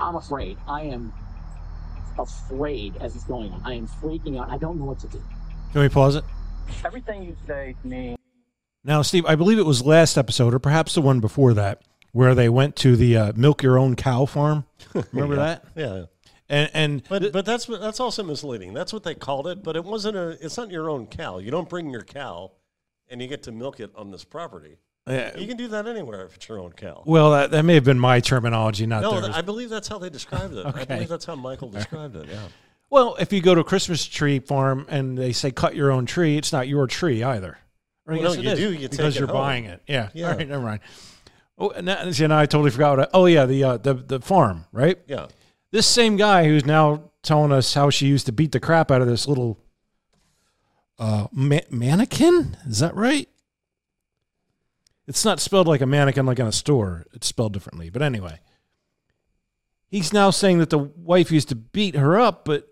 I'm afraid. I am afraid as it's going on. I am freaking out. I don't know what to do. Can we pause it? Everything you say to me Now, Steve, I believe it was last episode, or perhaps the one before that, where they went to the uh, milk your own cow farm. Remember Yeah. that? Yeah. And and But but that's that's also misleading. That's what they called it, but it wasn't a. It's not your own cow. You don't bring your cow, and you get to milk it on this property. Yeah. You can do that anywhere if it's your own cow. well, that, that may have been my terminology, not no, theirs. th- I believe that's how they described it. I believe that's how Michael described it. Yeah. Well, if you go to a Christmas tree farm and they say cut your own tree, it's not your tree either. Or Well, no, you do. You take because you're home. buying it. Yeah. Yeah. All right. Never mind. Oh, and that, see, now I totally forgot. What I, oh yeah, the uh, the the farm, right? Yeah. This same guy who's now telling us how she used to beat the crap out of this little uh, ma- mannequin. Is that right? It's not spelled like a mannequin, like in a store. It's spelled differently. But anyway, he's now saying that the wife used to beat her up. But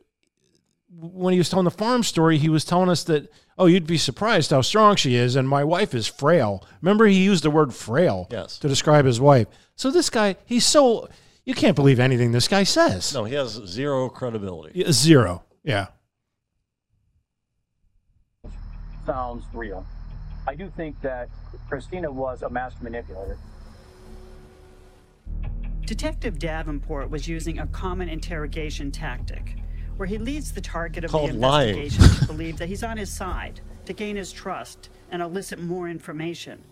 when he was telling the farm story, he was telling us that, oh, you'd be surprised how strong she is, and my wife is frail. Remember, he used the word frail Yes. to describe his wife. So this guy, he's so you can't believe anything this guy says. No, he has zero credibility. Yeah, Zero. Yeah. sounds real. I do think that Christina was a master manipulator. Detective Davenport was using a common interrogation tactic where he leads the target of Called the lying. investigation to believe that he's on his side, to gain his trust and elicit more information.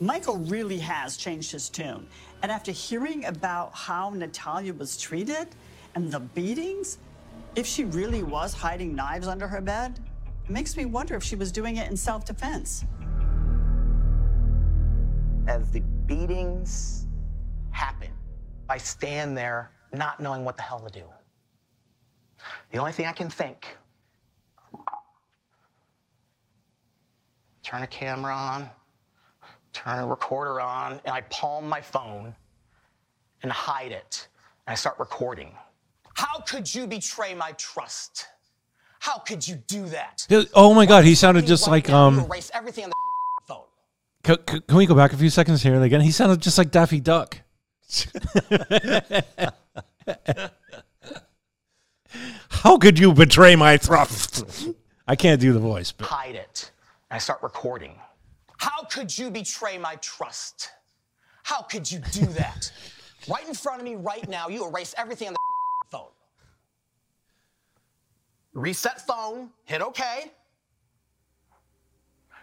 Michael really has changed his tune. And after hearing about how Natalia was treated and the beatings, if she really was hiding knives under her bed, it makes me wonder if she was doing it in self defense. As the beatings happen, I stand there not knowing what the hell to do. The only thing I can think turn a camera on, turn a recorder on, and I palm my phone and hide it. And I start recording. How could you betray my trust? How could you do that? Oh my God, he sounded just like um. erase everything on the phone. Can, can can we go back a few seconds here and again? He sounded just like Daffy Duck. How could you betray my trust? I can't do the voice, but hide it. And I start recording. How could you betray my trust? How could you do that? right in front of me, right now, you erase everything on the phone. Reset phone, hit OK.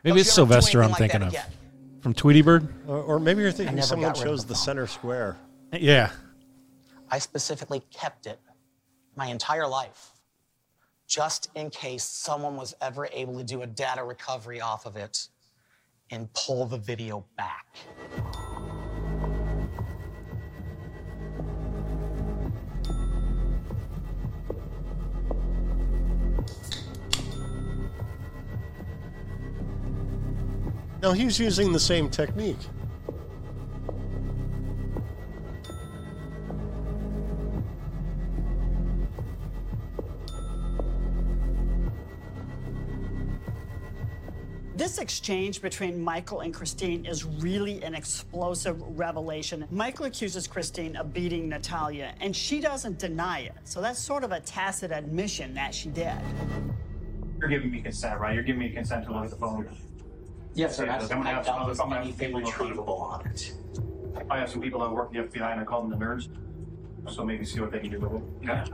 maybe it's Don't you ever do Sylvester I'm like thinking of again. from Tweety Bird. Or, or maybe you're thinking someone got rid of chose the the center square. Yeah. I specifically kept it my entire life just in case someone was ever able to do a data recovery off of it and pull the video back. Now he's using the same technique. This exchange between Michael and Christine is really an explosive revelation. Michael accuses Christine of beating Natalia, and she doesn't deny it. So that's sort of a tacit admission that she did. You're giving me consent, right? You're giving me consent to look at the phone. Yes, sir. Yeah, I I'm gonna have don't some- I'm gonna have anything people- retrievable on it. I have some people that work in the FBI and I call them the nerds. So maybe see what they can do with it. Yeah.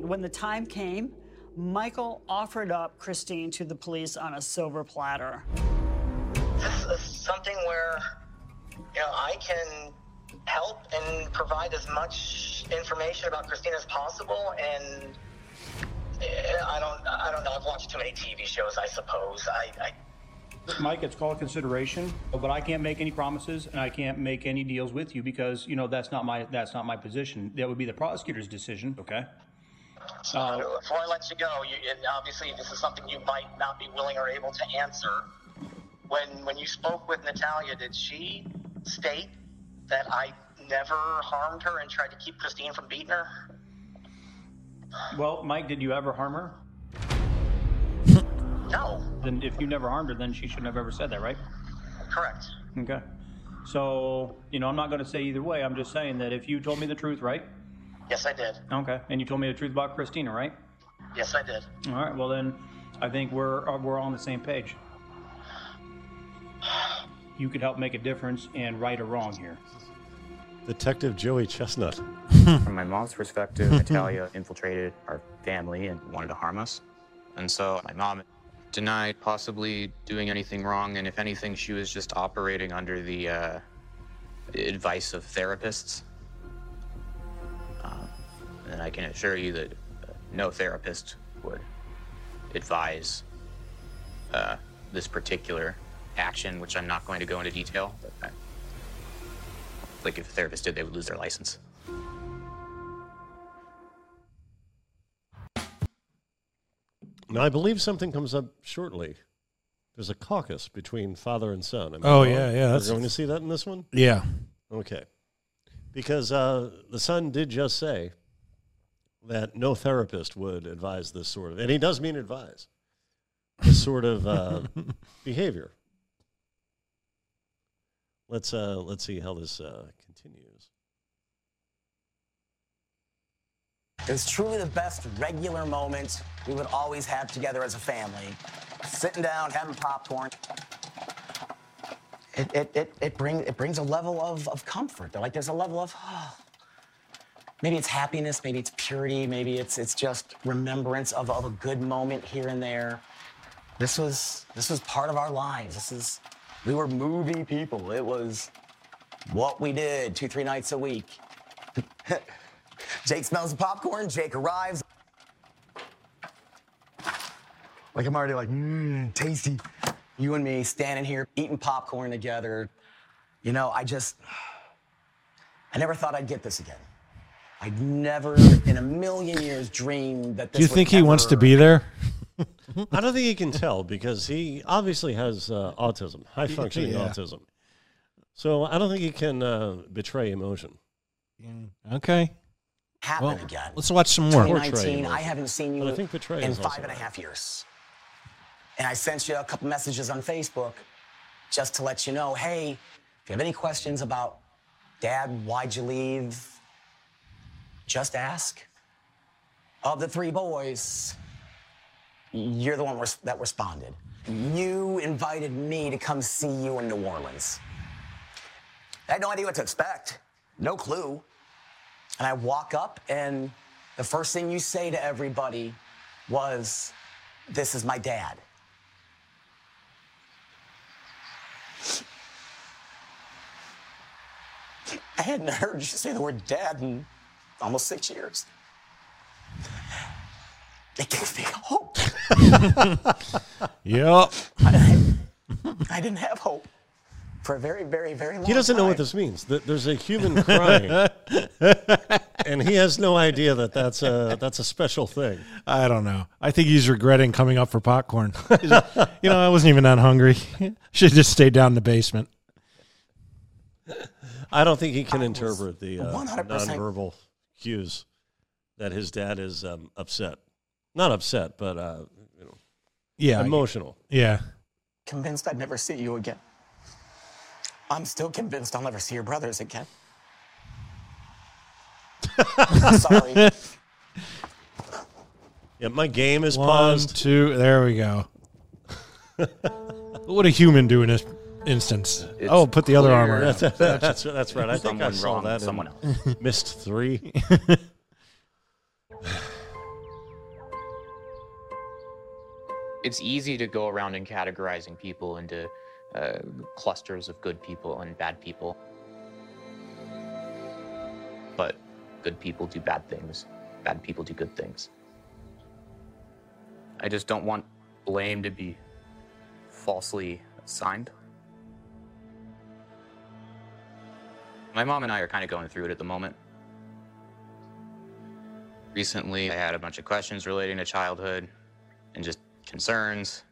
When the time came, Michael offered up Christine to the police on a silver platter. This is something where, you know, I can help and provide as much information about Christine as possible. And eh, I don't, I don't know. I've watched too many TV shows, I suppose. I, I Mike, it's called consideration, but I can't make any promises and I can't make any deals with you because, you know, that's not my, that's not my position. That would be the prosecutor's decision, okay? Uh, Before I let you go, you, and obviously this is something you might not be willing or able to answer. When when you spoke with Natalia, did she state that I never harmed her and tried to keep Christine from beating her? well, Mike, did you ever harm her? No. Then if you never harmed her, then she shouldn't have ever said that, right? Correct. Okay. So, you know, I'm not going to say either way. I'm just saying that if you told me the truth, right? Yes, I did. Okay. And you told me the truth about Christina, right? Yes, I did. All right. Well, then I think we're uh, we're all on the same page. You could help make a difference and right or wrong here. Detective Joey Chestnut. From my mom's perspective, Natalia infiltrated our family and wanted to harm us. And so my mom denied possibly doing anything wrong. And if anything, she was just operating under the uh, advice of therapists. And I can assure you that uh, no therapist would advise uh, this particular action, which I'm not going to go into detail. But I, like if a therapist did, they would lose their license. Now, I believe something comes up shortly. There's a caucus between father and son. Am I Oh, wrong? yeah, yeah, We're that's- going to see that in this one? Yeah. Okay. Because uh, the son did just say that no therapist would advise this sort of, and he does mean advise, this sort of uh, behavior. Let's uh, let's see how this uh, continues. It was truly the best regular moment we would always have together as a family. Sitting down, having popcorn. It, it, it, it, bring, it brings a level of, of comfort. They're like there's a level of, oh, maybe it's happiness, maybe it's purity, maybe it's, it's just remembrance of, of a good moment here and there. This was, this was part of our lives. This is, we were movie people. It was what we did two, three nights a week. Jake smells the popcorn. Jake arrives. Like I'm already like, mmm, tasty. You and me standing here eating popcorn together. You know, I just, I never thought I'd get this again. I'd never in a million years dreamed that this Do you would think he wants to be there? I don't think he can tell because he obviously has uh, autism, high functioning Yeah. autism. So I don't think he can uh, betray emotion. Okay. happen Well, again. let's watch some more. 2019, I haven't seen you But I think betray in five and a half years. And I sent you a couple messages on Facebook just to let you know, hey, if you have any questions about Dad, why'd you leave? Just ask. Of the three boys, you're the one res- that responded. You invited me to come see you in New Orleans. I had no idea what to expect, no clue. And I walk up, and the first thing you say to everybody was, This is my dad. I hadn't heard you say the word dad in almost six years. It gave me hope. Yep. I didn't have hope for a very, very, very long He doesn't know what this means. Th- There's a human crying. and he has no idea that that's a that's a special thing. I don't know. I think he's regretting coming up for popcorn. You know, I wasn't even that hungry. Should have just stayed down in the basement. I don't think he can interpret the uh, 100% nonverbal cues that his dad is um, upset. Not upset, but uh, you know, Yeah. emotional. Yeah. Convinced I'd never see you again. I'm still convinced I'll never see your brothers again. Sorry. Yeah, my game is One, paused. two. There we go. what would a human do in this instance? It's oh, put the other clear. arm around. That's, that's, that's right. I think I Someone saw wrong, that. Someone else Missed three. it's easy to go around and categorizing people into uh, clusters of good people and bad people. But good people do bad things, bad people do good things. I just don't want blame to be falsely assigned. My mom and I are kind of going through it at the moment. Recently, I had a bunch of questions relating to childhood and just concerns.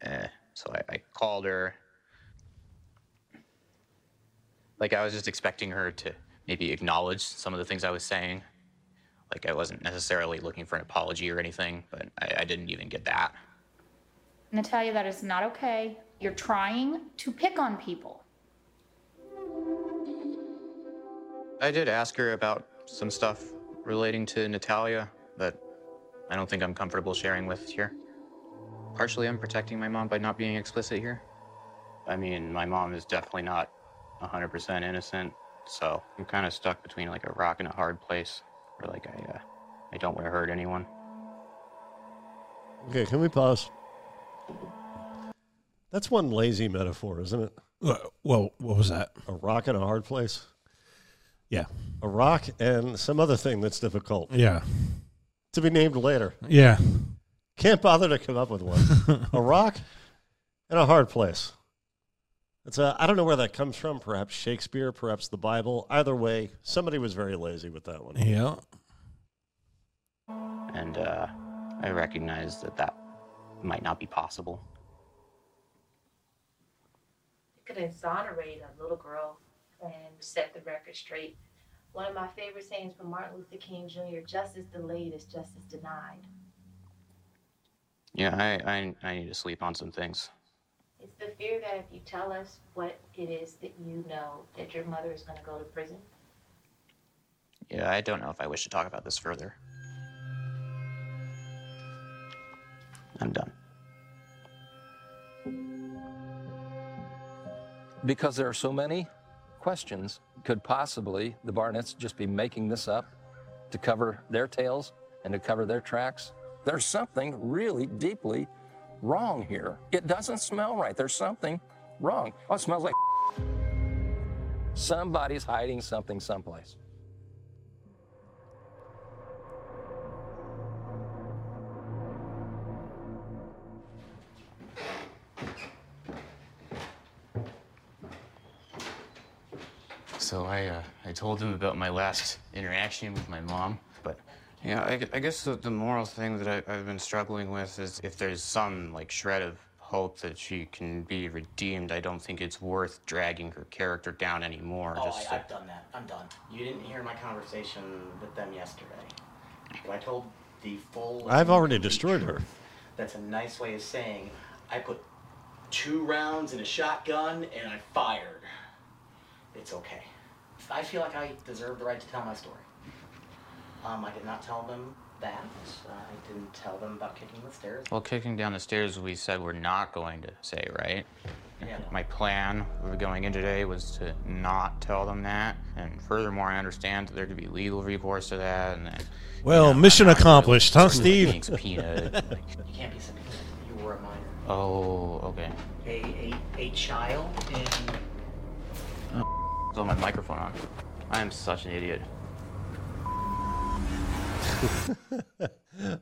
Eh, so I, I called her. Like, I was just expecting her to maybe acknowledge some of the things I was saying. Like, I wasn't necessarily looking for an apology or anything, but I, I didn't even get that. Natalia, that is not okay. You're trying to pick on people. I did ask her about some stuff relating to Natalia that I don't think I'm comfortable sharing with here. Partially, I'm protecting my mom by not being explicit here. I mean, my mom is definitely not 100% innocent, so I'm kind of stuck between like a rock and a hard place where like I, uh, I don't want to hurt anyone. Okay, can we pause? That's one lazy metaphor, isn't it? Well, well, what was that? A rock and a hard place. Yeah. A rock and some other thing that's difficult. Yeah. To be named later. Yeah. Can't bother to come up with one. a rock and a hard place. It's a, I don't know where that comes from. Perhaps Shakespeare, perhaps the Bible. Either way, somebody was very lazy with that one. Yeah. And uh, I recognize that that might not be possible. You could exonerate a little girl and set the record straight. One of my favorite sayings from Martin Luther King Jr. justice delayed is justice denied. Yeah, I, I, I need to sleep on some things. It's the fear that if you tell us what it is that you know, that your mother is going to go to prison. Yeah, I don't know if I wish to talk about this further. I'm done. Because there are so many questions, could possibly the Barnetts just be making this up to cover their tails and to cover their tracks? There's something really deeply wrong here. It doesn't smell right. There's something wrong. Oh, it smells like somebody's hiding something someplace. So I, uh, I told him about my last interaction with my mom, but yeah, I, I guess the, the moral thing that I, I've been struggling with is if there's some like shred of hope that she can be redeemed, I don't think it's worth dragging her character down anymore. Oh, just I, to- I've done that. I'm done. You didn't hear my conversation with them yesterday. I told the full. I've already destroyed her. That's a nice way of saying I put two rounds in a shotgun and I fired. It's okay. I feel like I deserve the right to tell my story. Um, I did not tell them that. Uh, I didn't tell them about kicking the stairs. Well, kicking down the stairs, we said we're not going to say, right? Yeah. My plan of going in today was to not tell them that, and furthermore, I understand that there could be legal recourse to that, and then. Well, mission accomplished, huh, Steve? Being subpoenaed. like, You can't be subpoenaed. You were a minor. oh, okay. A, a, a child in Got my microphone on. I am such an idiot.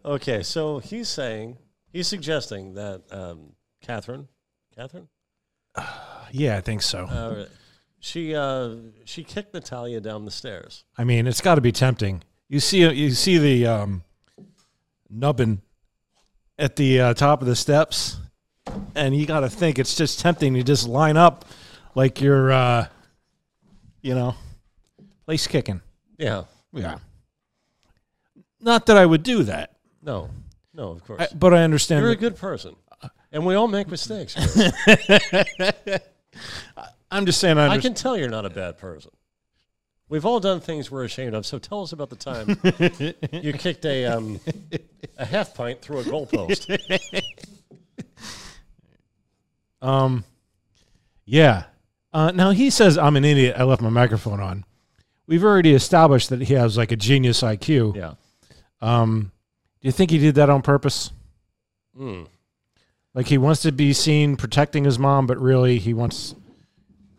okay, so he's saying, he's suggesting that um, Catherine, Catherine, Yeah, I think so. uh, she uh, she kicked Natalia down the stairs. I mean, it's got to be tempting. you see you see the um, nubbin at the uh, top of the steps, and you got to think it's just tempting to just line up like you're, uh, you know, place kicking. Yeah. Yeah. Not that I would do that, No, no, of course. I- but I understand. You're a good person, and we all make mistakes. I'm just saying. I, I can tell you're not a bad person. We've all done things we're ashamed of. So tell us about the time you kicked a um, a half pint through a goalpost. Um, yeah. Uh, now he says I'm an idiot. I left my microphone on. We've already established that he has like a genius IQ. Yeah. Um, do you think he did that on purpose? Hmm. Like he wants to be seen protecting his mom, but really he wants.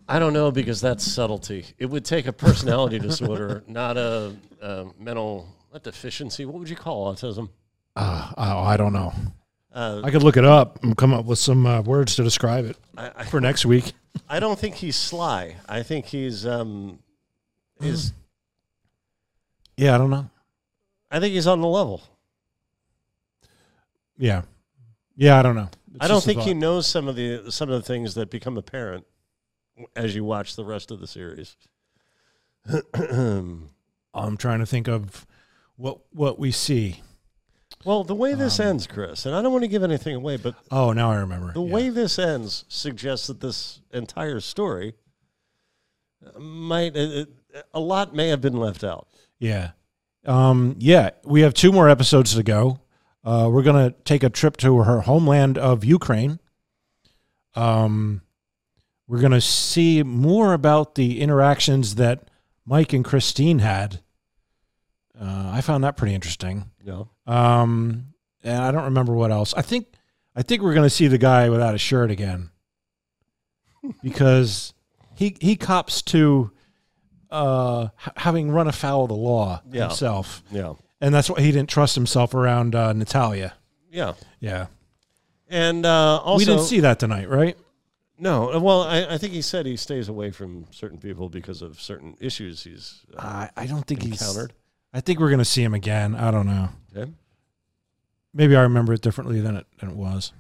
I don't know because that's subtlety. It would take a personality disorder, not a, a mental not deficiency. What would you call autism? Uh, I don't know. Uh, I could look it up and come up with some uh, words to describe it I- I- for next week. I don't think he's sly. I think he's um, is. Yeah, I don't know. I think he's on the level. Yeah, yeah, I don't know. It's I don't think he knows some of the some of the things that become apparent as you watch the rest of the series. I'm trying to think of what what we see. Well, the way this Um, ends, Chris, and I don't want to give anything away, but Oh, now I remember. the Yeah. way this ends suggests that this entire story might uh, a lot may have been left out. Yeah. Um, yeah, we have two more episodes to go. Uh, we're going to take a trip to her homeland of Ukraine. Um, we're going to see more about the interactions that Mike and Christine had. Uh, I found that pretty interesting. No. Um, and I don't remember what else. I think I think we're going to see the guy without a shirt again because he he cops to uh, h- having run afoul of the law Yeah. himself. Yeah. and that's why he didn't trust himself around uh, Natalia. Yeah. Yeah, And uh, also, we didn't see that tonight, right? No, uh, well, I, I think he said he stays away from certain people because of certain issues he's. Uh, I, I don't think he's encountered. I think we're going to see him again. I don't know. Okay. Maybe I remember it differently than it than it was.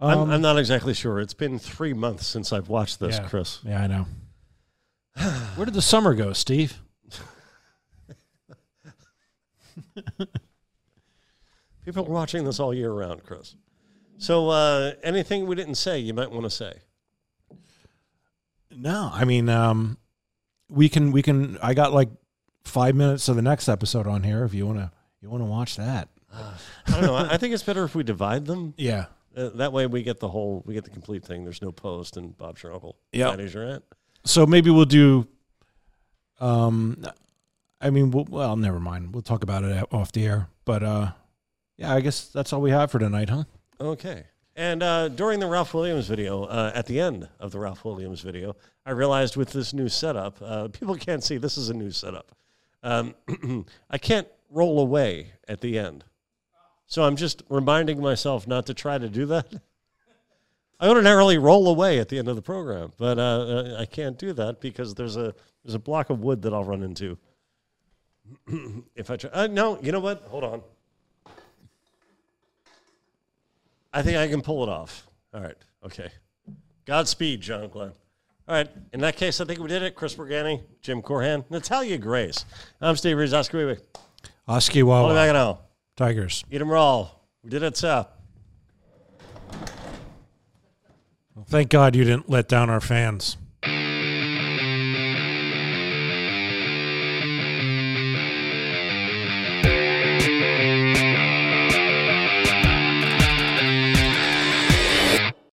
I'm, Um, I'm not exactly sure. It's been three months since I've watched this, yeah. Chris. Yeah, I know. Where did the summer go, Steve? People are watching this all year round, Chris. So, uh, anything we didn't say, you might want to say. No, I mean, um, we can we can. I got like five minutes of the next episode on here if you want to you want to watch that. I don't know. I think it's better if we divide them. Yeah. Uh, that way, we get the whole, we get the complete thing. There's no post, and Bob's your uncle. Yeah. Daddy's your aunt. So maybe we'll do. Um, I mean, we'll, well, never mind. We'll talk about it off the air. But uh, yeah, I guess that's all we have for tonight, huh? Okay. And uh, during the Ralph Williams video, uh, at the end of the Ralph Williams video, I realized with this new setup, uh, people can't see this is a new setup. Um, I can't roll away at the end. So I'm just reminding myself not to try to do that. I ordinarily roll away at the end of the program, but uh, uh, I can't do that because there's a there's a block of wood that I'll run into. if I try, uh, no, you know what? Hold on. I think I can pull it off. All right. Okay. Godspeed, John Glenn. All right. In that case, I think we did it. Chris Bergani, Jim Corhan, Natalia Grace. I'm Steve Reeves. Oskiwiwi. Oski What Wawa. do I know? Tigers. Eat 'em raw. We did it, sir. Thank God you didn't let down our fans.